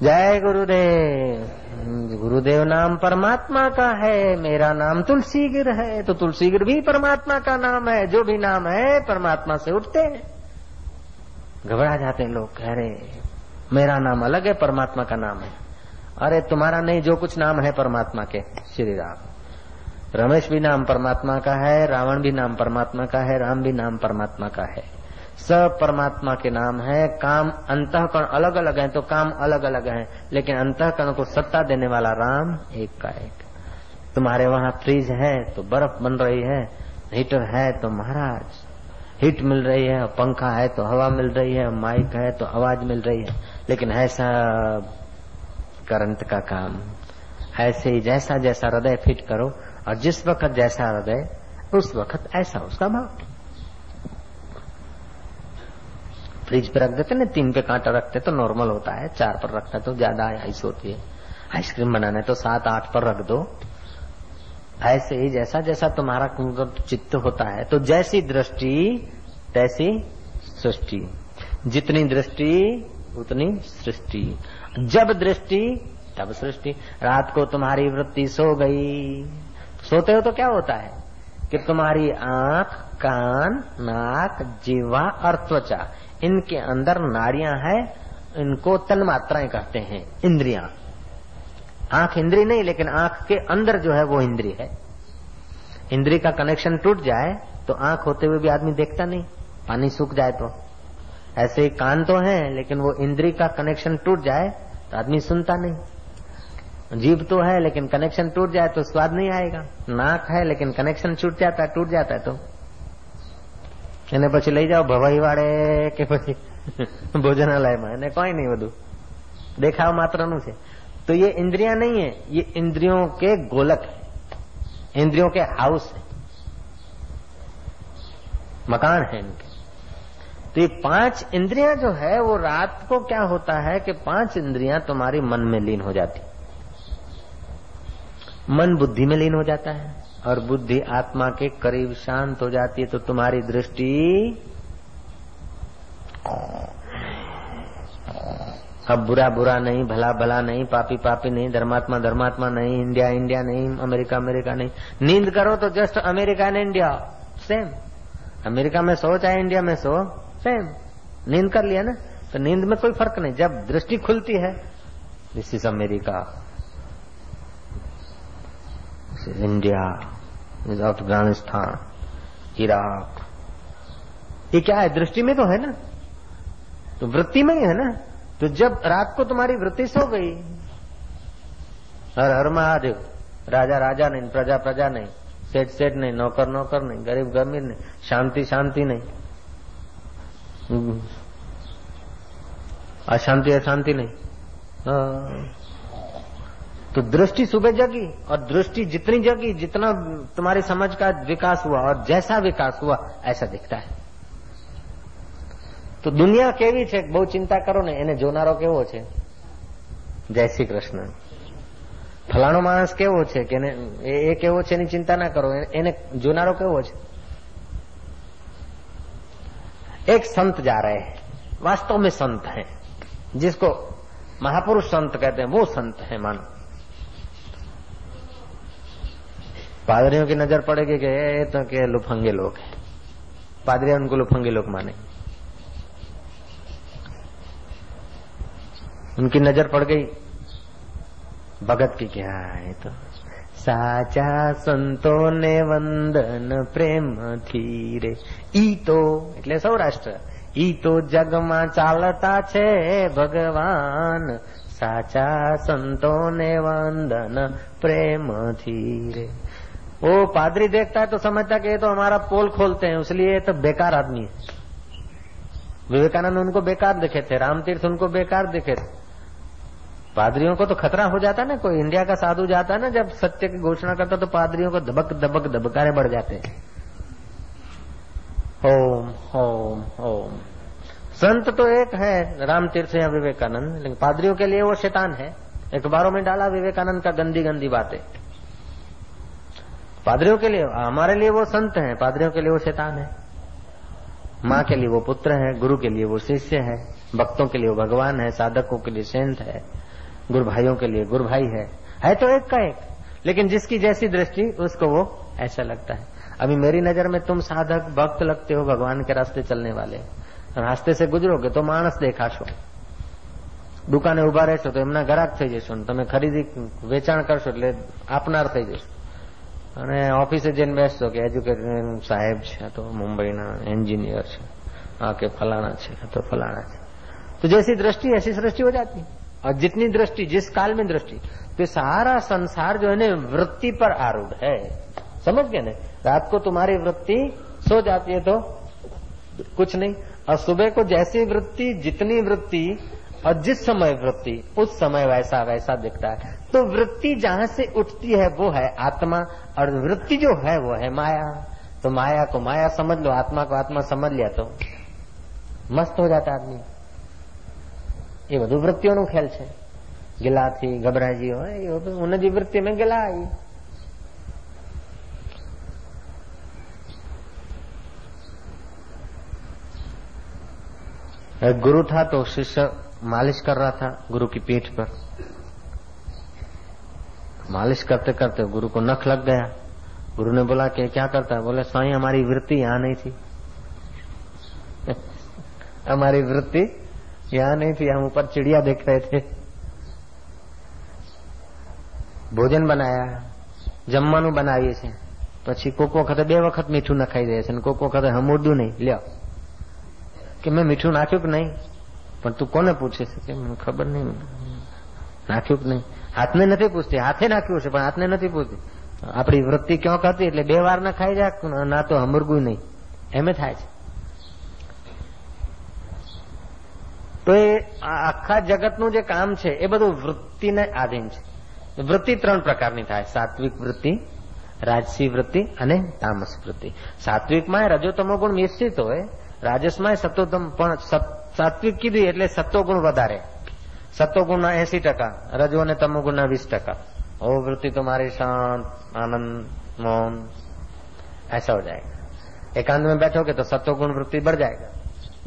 जय गुरुदेव। गुरुदेव नाम परमात्मा का है, मेरा नाम तुलसी गिर है। तो तुलसी गिर भी परमात्मा का नाम है, जो भी नाम है, परमात्मा से उठते हैं। घबरा जाते हैं लोग, कह रहे, मेरा नाम अलग है, परमात्मा का नाम है। अरे, तुम्हारा नहीं, जो कुछ नाम है परमात्मा के श्री राम रमेश भी नाम परमात्मा का है, रावण भी नाम परमात्मा का है, राम भी नाम परमात्मा का है। सब परमात्मा के नाम है, काम अंतकरण अलग अलग है तो काम अलग अलग है, लेकिन अंतकरण को सत्ता देने वाला राम एक का एक। तुम्हारे वहाँ फ्रिज है तो बर्फ़ बन रही है, हीटर है तो महाराज। हीट मिल रही है, पंखा है तो हवा मिल रही है, माइक है तो आवाज़ मिल रही है, लेकिन ऐसा करंट का काम। ऐसे ही जैसा जैसा हृदय फिट करो, और जिस वक्त जैसा हृदय, उस वक्त ऐसा उसका भाव फ्रिज पे रख देते ना तीन पे कांटा रखते तो नॉर्मल होता है। चार पर रखते तो ज़्यादा आइस होती है। आइसक्रीम बनाना है तो सात, आठ पर रख दो। ऐसे ही जैसा जैसा तुम्हारा चित्त होता है तो जैसी दृष्टि, तैसी सृष्टि। जितनी दृष्टि, उतनी सृष्टि। जब दृष्टि, तब सृष्टि। रात को तुम्हारी वृत्ति सो गई। सोते हो तो क्या होता है? कि तुम्हारी आँख, कान, नाक, जीवा और त्वचा, इनके अंदर नाड़ियाँ हैं, इनको तन्मात्राएँ कहते हैं, इंद्रियाँ। आँख इंद्री नहीं, लेकिन आँख के अंदर जो है वो इंद्री है। इंद्री का कनेक्शन टूट जाए तो आँख होते हुए भी आदमी देखता नहीं, पानी सूख जाए तो। ऐसे कान तो है, लेकिन वो इंद्री का कनेक्शन टूट जाए तो आदमी सुनता नहीं। जीभ तो है लेकिन कनेक्शन टूट जाए तो स्वाद नहीं आएगा नाक है लेकिन कनेक्शन छूट जाता है टूट जाता है तो એને પછી લઈ જાઓ ભવાઈ વાળે કે પછી ભોજનાલયમાં એને કોઈ નહીં બધું દેખાવ માત્રનું છે तो ये इंद्रियां नहीं है ये इंद्रियों के गोलक है इंद्रियों के हाउस है मकान है इनके तो ये पांच इंद्रियां जो है वो रात को क्या होता है कि पांच इंद्रियां तुम्हारी मन में लीन हो जाती मन बुद्धि में लीन हो जाता है और बुद्धि आत्मा के करीब शांत हो जाती है तो तुम्हारी दृष्टि अब बुरा बुरा नहीं, भला भला नहीं, पापी पापी नहीं, धर्मात्मा धर्मात्मा नहीं, इंडिया इंडिया नहीं, अमेरिका अमेरिका नहीं। नींद करो तो just America and India same America में सो चाहे इंडिया में सो सेम नींद कर लिया ना तो नींद में कोई फ़र्क नहीं। जब दृष्टि खुलती है this is America India Afghanistan Iraq ये क्या है? दृष्टि में तो है ना? तो वृत्ति में ही है ना? तो जब रात को तुम्हारी वृत्ति सो गई हर हर महादेव राजा राजा नहीं प्रजा प्रजा नहीं सेठ सेठ नहीं नौकर नौकर नहीं गरीब गमीर नहीं शांति शांति नहीं। हम्म। अशांति अशांति नहीं। हाँ। तो दृष्टि सुबह जगी और दृष्टि जितनी जगी जितना तुम्हारी समझ का विकास हुआ और जैसा विकास हुआ ऐसा दिखता है તો દુનિયા કેવી છે બહુ ચિંતા કરો ને એને જોનારો કેવો છે જય શ્રી કૃષ્ણ ફલાણો માણસ કેવો છે કે એ કેવો છે એની ચિંતા ના કરો એને જોનારો કેવો છે एक संत जा रहे हैं वास्तव में संत है जिसको महापुरुष संत कहते हैं वो संत है मानो पादरियों की नजर पड़ेगी कि ये तो के लुफंगे लोग हैं पादरिया उनको लुफंगे लोग माने उनकी नजर पड़ गई भगत की क्या है तो સાચા સંતોને વંદન પ્રેમથી રે ઈ તો એટલે સૌરાષ્ટ્ર ઈ તો જગમાં ચાલતા છે ભગવાન સાચા સંતોને વંદન પ્રેમથી રે वो पादरी देखता है तो समझता कि ये तो हमारा पोल खोलते हैं इसलिए तो बेकार आदमी है। विवेकानंद उनको बेकार दिखे थे, रामतीर्थ उनको बेकार दिखे थे। पादरियों को तो खतरा हो जाता ना, कोई इंडिया का साधु जाता ना, जब सत्य की घोषणा करता तो पादरियों को दबक दबक दबकारे बढ़ जाते ओम ओम ओम। संत तो एक है राम तीर्थ या विवेकानंद, लेकिन पादरियों के लिए वो शैतान है। अखबारों में डाला विवेकानंद का गंदी गंदी बातें। पादरियों के लिए हमारे लिए वो संत हैं पादरियों के लिए वो शैतान है माँ के लिए वो पुत्र है गुरु के लिए वो शिष्य है भक्तों के लिए वो भगवान है साधकों के लिए सेंत है गुरु भाइयों के लिए गुरु भाई है है तो एक का एक लेकिन जिसकी जैसी दृष्टि उसको वो ऐसा लगता है अभी मेरी नजर में तुम साधक भक्त लगते हो भगवान के रास्ते चलने वाले रास्ते से गुजरोगे तो मानस देखा छो દુકાને ઉભા રહેશો તો એમના ગ્રાહક થઈ જશો તમે ખરીદી વેચાણ કરશો એટલે આપનાર થઈ જશો અને ઓફિસે જઈને બેસતો કે એજ્યુકેટેડ સાહેબ છે તો મુંબઈના એન્જિનિયર છે. આ કે ફલાણા છે તો ફલાણા છે. तो जैसी दृष्टि ऐसी सृष्टि हो जाती और जितनी दृष्टि जिस काल में दृष्टि तो सारा संसार जो है ना वृत्ति पर आरूढ़ है समझ गए ना रात को तुम्हारी वृत्ति सो जाती है तो कुछ नहीं और सुबह को जैसी वृत्ति जितनी वृत्ति और जिस समय वृत्ति उस समय वैसा वैसा दिखता है तो वृत्ति जहां से उठती है वो है आत्मा और वृत्ति जो है वो है माया तो माया को माया समझ लो आत्मा को आत्मा समझ लिया तो मस्त हो जाता आदमी એ બધું વૃત્તિઓનું ખેલ છે ગિલાથી ગભરાજી હોય એ ઉનજી वृत्ति में गिला आई एक गुरु था तो शिष्य मालिश कर रहा था गुरु की पीठ पर मालिश करते करते गुरु को नख लग गया गुरु ने बोला कि क्या करता है बोले स्वाई हमारी वृत्ति यहां नहीं थी हमारी वृत्ति यहाँ नहीं थी हम ऊपर चिड़िया देख रहे थे ભોજન બનાયા જમવાનું બનાવીએ છીએ પછી કોક વખતે બે વખત મીઠું નખાઈ દે છે કોક વખતે હમુરદું નહીં લ્યો કે મેં મીઠું નાખ્યું કે નહીં પણ તું કોને પૂછે છે કે મને ખબર નહીં નાખ્યું કે નહીં હાથને નથી પૂછતી, હાથે નાખ્યું છે, પણ હાથને નથી પૂછતી. આપણી વૃત્તિ ક્યાંક હતી એટલે બે વાર ના ખાઈ જાય ના તો હમરગું નહીં. એમ થાય છે. તો એ આખા જગતનું જે કામ છે, એ બધું વૃત્તિને આધીન છે. વૃત્તિ ત્રણ પ્રકારની થાય. સાત્વિક વૃત્તિ, રાજસી વૃત્તિ અને તામસ વૃત્તિ. સાત્વિકમાં રજોતમો ગુણ મિશ્રિત હોય રાજસમાં સત્વતમ પણ સાત્વિક કીધી એટલે સત્વગુણ વધારે. સત્વગુણના એસી ટકા રજો અને તમોગુણના વીસ टका ओ वृत्ति तुम्हारी शांत आनंद मौन ऐसा हो जाएगा एकांत में बैठोगे तो सत्वगुण वृत्ति बढ़ जाएगा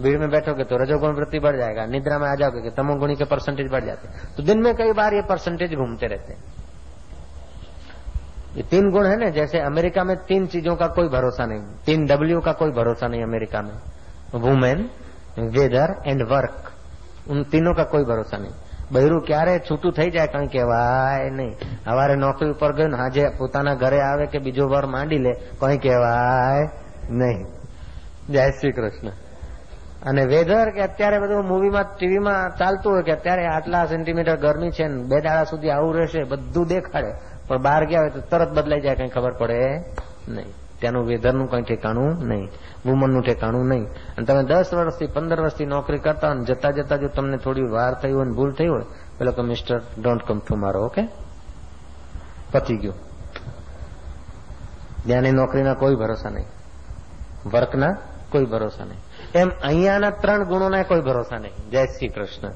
भीड़ में बैठोगे तो रजोगुण वृत्ति बढ़ जाएगा निद्रा में आ जाओगे कि तमोगुणी के परसेंटेज बढ़ जाते तो दिन में कई बार ये परसेंटेज घूमते रहते हैं ये तीन गुण है ना जैसे अमेरिका में तीन चीजों का कोई भरोसा नहीं तीन डब्ल्यू का कोई भरोसा नहीं अमेरिका में वुमेन वेदर एंड वर्क उन तीनों का कोई भरोसा नहीं બૈરું ક્યારે છૂટું થઈ જાય કઈ કહેવાય નહીં સવારે નોકરી ઉપર ગયું હાજે પોતાના ઘરે આવે કે બીજો વર માંડી લે કઈ કહેવાય નહીં જય શ્રી કૃષ્ણ અને વેધર કે અત્યારે બધું મૂવીમાં ટીવીમાં ચાલતું હોય કે અત્યારે આટલા સેન્ટીમીટર ગરમી છે બે દાડા સુધી આવું રહેશે બધું દેખાડે પણ બહાર ગયા હોય તો તરત બદલાઈ જાય કઈ ખબર પડે નહીં ત્યાંનું વેધરનું કઈ ઠેકાણું નહીં. વુમનનું ઠેકાણું નહીં. અને તમે દસ વર્ષથી, પંદર વર્ષથી નોકરી કરતા અને જતા જતા જો તમને થોડી વાર થઈ હોય ભૂલ થઈ હોય, પેલો કે મિસ્ટર ડોન્ટ કમ ટુ મારો ઓકે પતી ગયું. ત્યાંની નોકરીના કોઈ ભરોસા નહીં. વર્કના કોઈ ભરોસા નહીં. એમ અહીંયાના ત્રણ ગુણોના કોઈ ભરોસા નહીં. જય શ્રી કૃષ્ણ.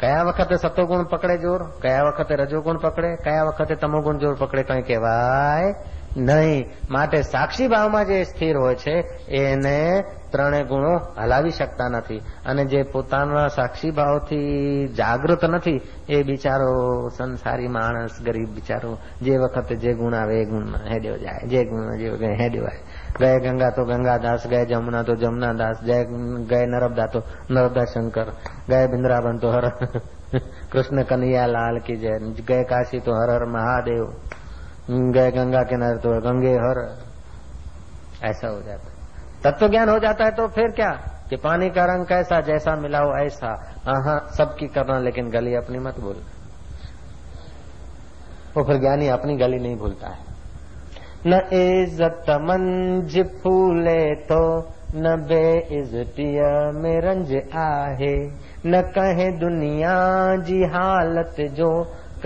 કયા વખતે સતોગુણ પકડે જોર? કયા વખતે રજોગુણ પકડે? કયા વખતે તમોગુણ જોર પકડે? કઈ કહેવાય નહીં. માટે સાક્ષી ભાવમાં જે સ્થિર હોય છે, એને ત્રણેય ગુણો હલાવી શકતા નથી. અને જે પોતાના સાક્ષી ભાવથી જાગૃત નથી, એ બિચારો સંસારી માણસ, ગરીબ બિચારો, જે વખતે જે ગુણ આવે એ ગુણમાં હેડ્યો જાય. જે ગુણ જે હેડ્યો ગયે ગંગા તો ગંગાદાસ ગયે જમુના તો જમનાદાસ જય ગયે નર્મદા તો નર્મદા શંકર, ગયે બિંદ્રાવન તો હર કૃષ્ણ કનૈયા લાલ કી જય. ગયે કાશી તો હર હર મહાદેવ. गए गंगा किनारे तो गंगे हर, ऐसा हो जाता है। तत्व ज्ञान हो जाता है तो फिर क्या? कि पानी का रंग कैसा, जैसा मिलाओ ऐसा। हाँ सबकी करना, लेकिन गली अपनी मत भूल। वो फिर ज्ञानी अपनी गली नहीं भूलता है। न इज़्ज़त मंज फूले तो न बे इज्जतिया में रंज आहे। न कहे दुनिया जी हालत जो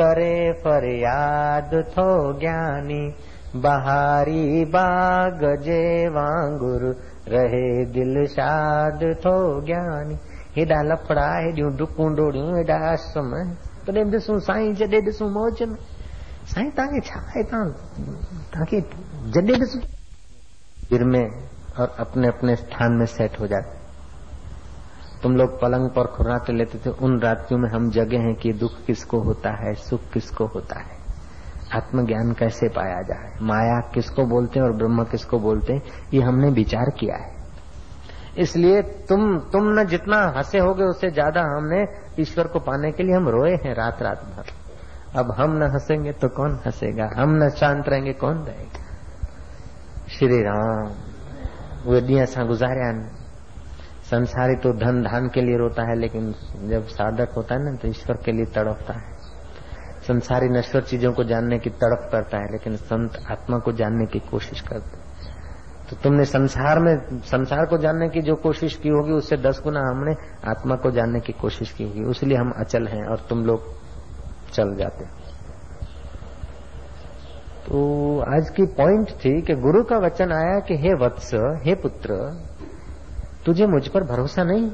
करे फरियाद थो ज्ञानी। बहारी बाग जे वांगुर रहे दिल शाद थो ज्ञानी। हेॾा लफड़ा, हेॾियूं डुकूं डोड़ियूं, हेॾा आश्रम। तॾहिं ॾिसूं साईं, जॾहिं ॾिसूं मौज में। साईं, तव्हांखे छा आहे? तव्हां तव्हांखे जॾहिं ॾिसूं में और अपने अपने स्थान में सेट हो जाते तुम लोग पलंग पर खुराक लेते थे, उन रात्रियों में हम जगे हैं कि दुख किसको होता है, सुख किसको होता है। आत्मज्ञान कैसे पाया जाए? माया किसको बोलते हैं और ब्रह्म किसको बोलते हैं? ये हमने विचार किया है। इसलिए तुम तुम न जितना हंसे होगे, उससे ज़्यादा हमने ईश्वर को पाने के लिए हम रोए हैं रात रात भर। अब हम न हंसेंगे तो कौन हंसेगा? हम न शांत रहेंगे, कौन रहेगा? श्री राम। वे ॾींहं असां गुज़ारिया संसारी तो धन धान के लिए रोता है, लेकिन जब साधक होता है ना तो ईश्वर के लिए तड़पता है। संसारी नश्वर चीज़ों को जानने की तड़प करता है, लेकिन संत आत्मा को जानने की कोशिश करते तो तुमने संसार में, संसार को जानने की जो कोशिश की होगी, उससे दस गुना हमने आत्मा को जानने की कोशिश की होगी। उसलिए हम अचल हैं और तुम लोग चल जाते तो आज की पॉइंट थी कि गुरु का वचन आया कि हे वत्स, हे पुत्र तुझे मुझ पर भरोसा नहीं।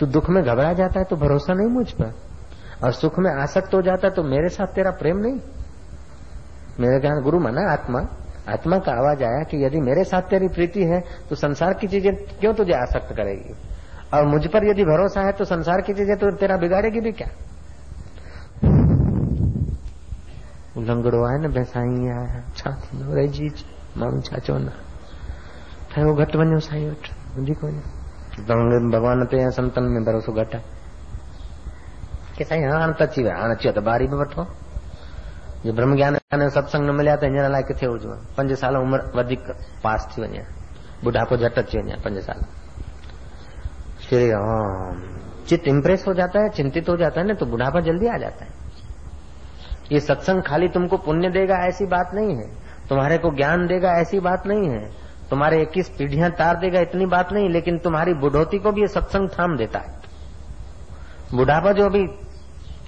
तू दुख में घबरा जाता है तो भरोसा नहीं मुझ पर। और सुख में आसक्त हो जाता है तो मेरे साथ तेरा प्रेम नहीं। मेरे ज्ञान गुरु माना आत्मा। आत्मा का आवाज़ आया कि यदि मेरे साथ तेरी प्रीति है तो संसार की चीज़ें क्यों तुझे आसक्त करेगी? और मुझ पर यदि भरोसा है तो संसार की चीज़ें तो तेरा बिगाड़ेगी भी क्या? लंगड़ो आहे न भई साईं आया छा थींदो रहिजी माण्हू छा चवंदा ठहियो कोन्हे भगवान ते संतन में भरोसो घटि आहे की साईं हाणे त अची विया हाणे अची त ॿारी बि वठो। जे ब्रह्म ज्ञान सत्संग न मिलिया त हींअर अलाए किथे हुजे पंज साल उमिरि वधीक पास थी वञे बुढ़ापो झटि अची वञे पंज साल। श्री राम चित्त इम्प्रेस हो जाता है, चिंतित हो जाता है ना तो बुढ़ापा जल्दी आ जाता है। ये सत्संग खाली तुमको पुण्य देगा ऐसी बात नहीं है। तुम्हारे को ज्ञान देगा ऐसी बात नहीं है। तुम्हारे इक्कीस पीढ़ियां तार देगा इतनी बात नहीं लेकिन तुम्हारी बुढ़ोती को भी ये सत्संग थाम देता है बुढ़ापा जो अभी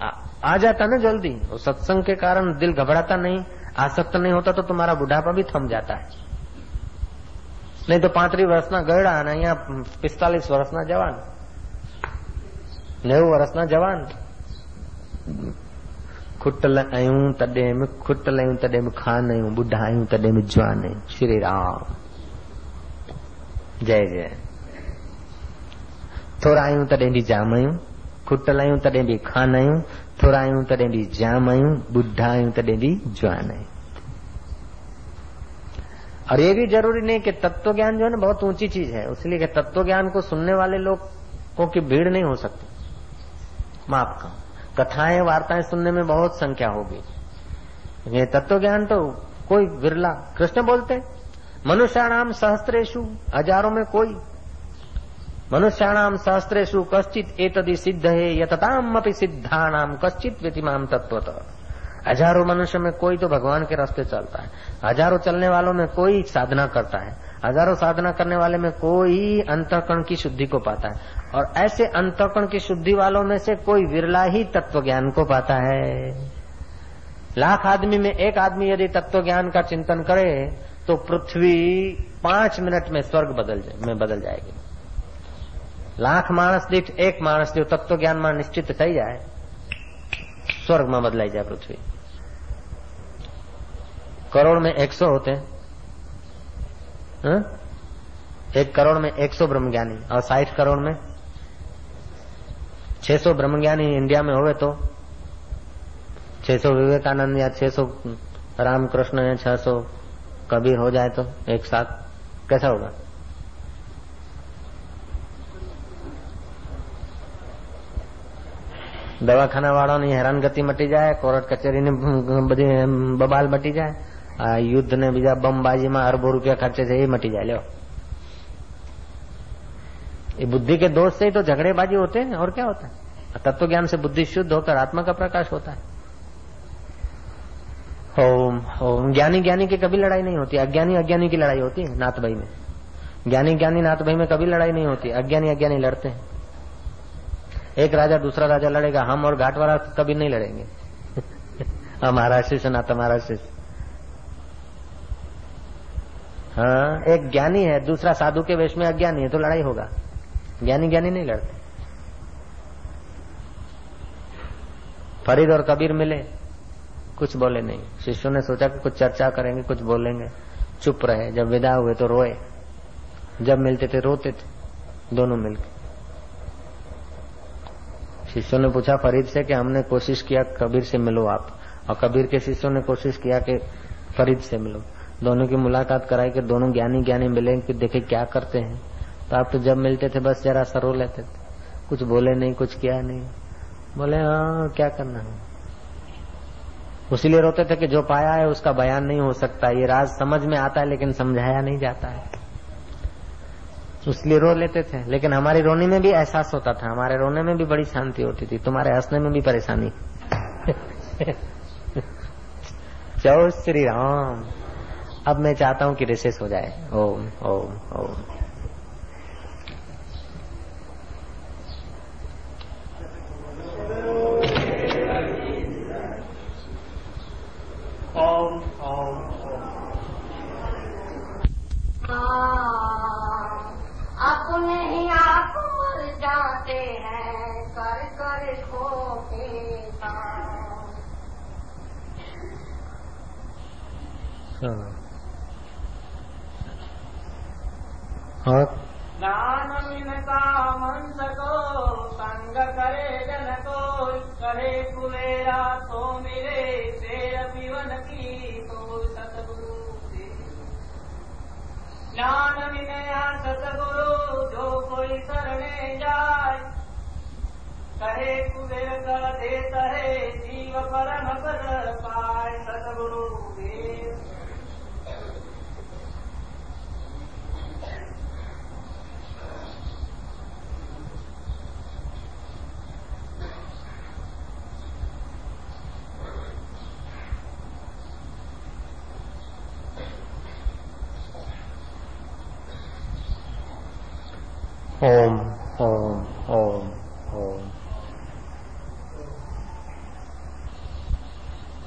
आ, आ जाता ना जल्दी वो सत्संग के कारण दिल घबराता नहीं आसक्त नहीं होता तो तुम्हारा बुढ़ापा भी थम जाता है नहीं तो પાંત્રીસ વર્ષના ગયડા અને અહીંયા પિસ્તાલીસ વર્ષના જવાન નેવું વર્ષના જવાન खुट आहियूं तॾहिं बि खुट लयूं तॾहिं बि खान आहियूं ॿुढा आहियूं तॾहिं बि जवान आहियूं श्री राम जय जय। थोरा आहियूं तॾहिं बि जाम आहियूं खुटल आहियूं तॾहिं बि खान आहियूं थोरा आहियूं तॾहिं बि जाम आहियूं ॿुढा आहियूं तॾहिं बि जवान आहियूं। और ये भी ज़रूरी नहीं कि तत्व ज्ञान जो है ना बहुत ऊँची चीज़ है, इसलिए कि तत्व ज्ञान को सुनने वाले लोगों की भीड़ नहीं हो सकती। माफ़ का कथाएँ, वार्ताएँ सुनने में बहुत संख्या होगी। ये तत्व ज्ञान तो कोई विरला कृष्ण बोलते मनुष्याणाम सहस्त्रेशु हज़ारों में कोई। मनुष्याणाम सहस्त्रेशु कश्चित एतदि सिद्ध है यतताम अपनी सिद्धानाम कश्चित व्यतिमाम तत्वतः हज़ारों मनुष्य में कोई तो भगवान के रास्ते चलता है। हज़ारों चलने वालों में कोई साधना करता है। हज़ारों साधना करने वाले में कोई अंतकरण की शुद्धि को पाता है। और ऐसे अंतकरण की शुद्धि वालों में से कोई विरला ही तत्व ज्ञान को पाता है। लाख आदमी में एक आदमी यदि तत्व ज्ञान का चिंतन करे तो पृथ्वी पाँच मिनट में स्वर्ग बदल में बदल जाएगी। लाख मानस दीठ एक मानस जो तत्व ज्ञान में निश्चित थी जाए स्वर्ग में बदलाई जाए पृथ्वी। करोड़ में एक सौ होते। हैं हा? एक करोड़ में एक सौ ब्रह्मज्ञानी। और साठ करोड़ में छह सौ ब्रह्मज्ञानी इंडिया में होवे तो? छह सौ विवेकानंद या छह सौ रामकृष्ण या छह सौ कबीर हो जाए तो एक साथ कैसा होगा દવાખાના વાળાની હેરાનગતિ મટી જાય કોર્ટ કચેરીની બધી બબાલ મટી જાય આ યુદ્ધ ને બીજા બમબાજીમાં અરબો રૂપિયા ખર્ચે છે એ મટી જાય લ્યો ये बुद्धि के दोष से ही तो झगड़ेबाजी होते हैं और क्या होता है तत्व ज्ञान से बुद्धि शुद्ध होकर आत्मा का प्रकाश होता है ओम ओम। ज्ञानी ज्ञानी की कभी लड़ाई नहीं होती। अज्ञानी अज्ञानी की लड़ाई होती है नाथ भाई में। ज्ञानी ज्ञानी नाथ भाई में कभी लड़ाई नहीं होती। अज्ञानी अज्ञानी लड़ते हैं। एक राजा दूसरा राजा लड़ेगा। हम और घाट वाला कभी नहीं लड़ेंगे। हमारा शिष्य ना तुम्हारा शिष्य हाँ एक ज्ञानी है, दूसरा साधु के वेश में अज्ञानी है तो लड़ाई होगा। ज्ञानी ज्ञानी नहीं लड़ते। फरीद और कबीर मिले। कुछ बोले नहीं। शिष्यों ने सोचा कि कुछ चर्चा करेंगे, कुछ बोलेंगे। चुप रहे। जब विदा हुए तो रोए। जब मिलते थे, रोते थे। दोनों मिलकर शिष्यों ने पूछा, फरीद से कि हमने कोशिश किया कबीर से मिलो आप? और कबीर के शिष्यों ने कोशिश किया कि फरीद से मिलो। दोनों की मुलाकात कराई कि दोनों ज्ञानी ज्ञानी मिले, कि देखे क्या करते हैं। तो आप तो जब मिलते थे, बस जरा सरो लेते थे। कुछ बोले नहीं, कुछ किया नहीं। बोले हाँ क्या करना है? उसीलिए रोते थे कि जो पाया है उसका बयान नहीं हो सकता। ये राज समझ में आता है, लेकिन समझाया नहीं जाता है। उसलिए रो लेते थे। लेकिन हमारी रोने में भी एहसास होता था। हमारे रोने में भी बड़ी शांति होती थी। तुम्हारे हंसने में भी परेशानी। चौ श्री राम। अब मैं चाहता हूँ कि रिसेस हो जाए। ओम ओम ओम।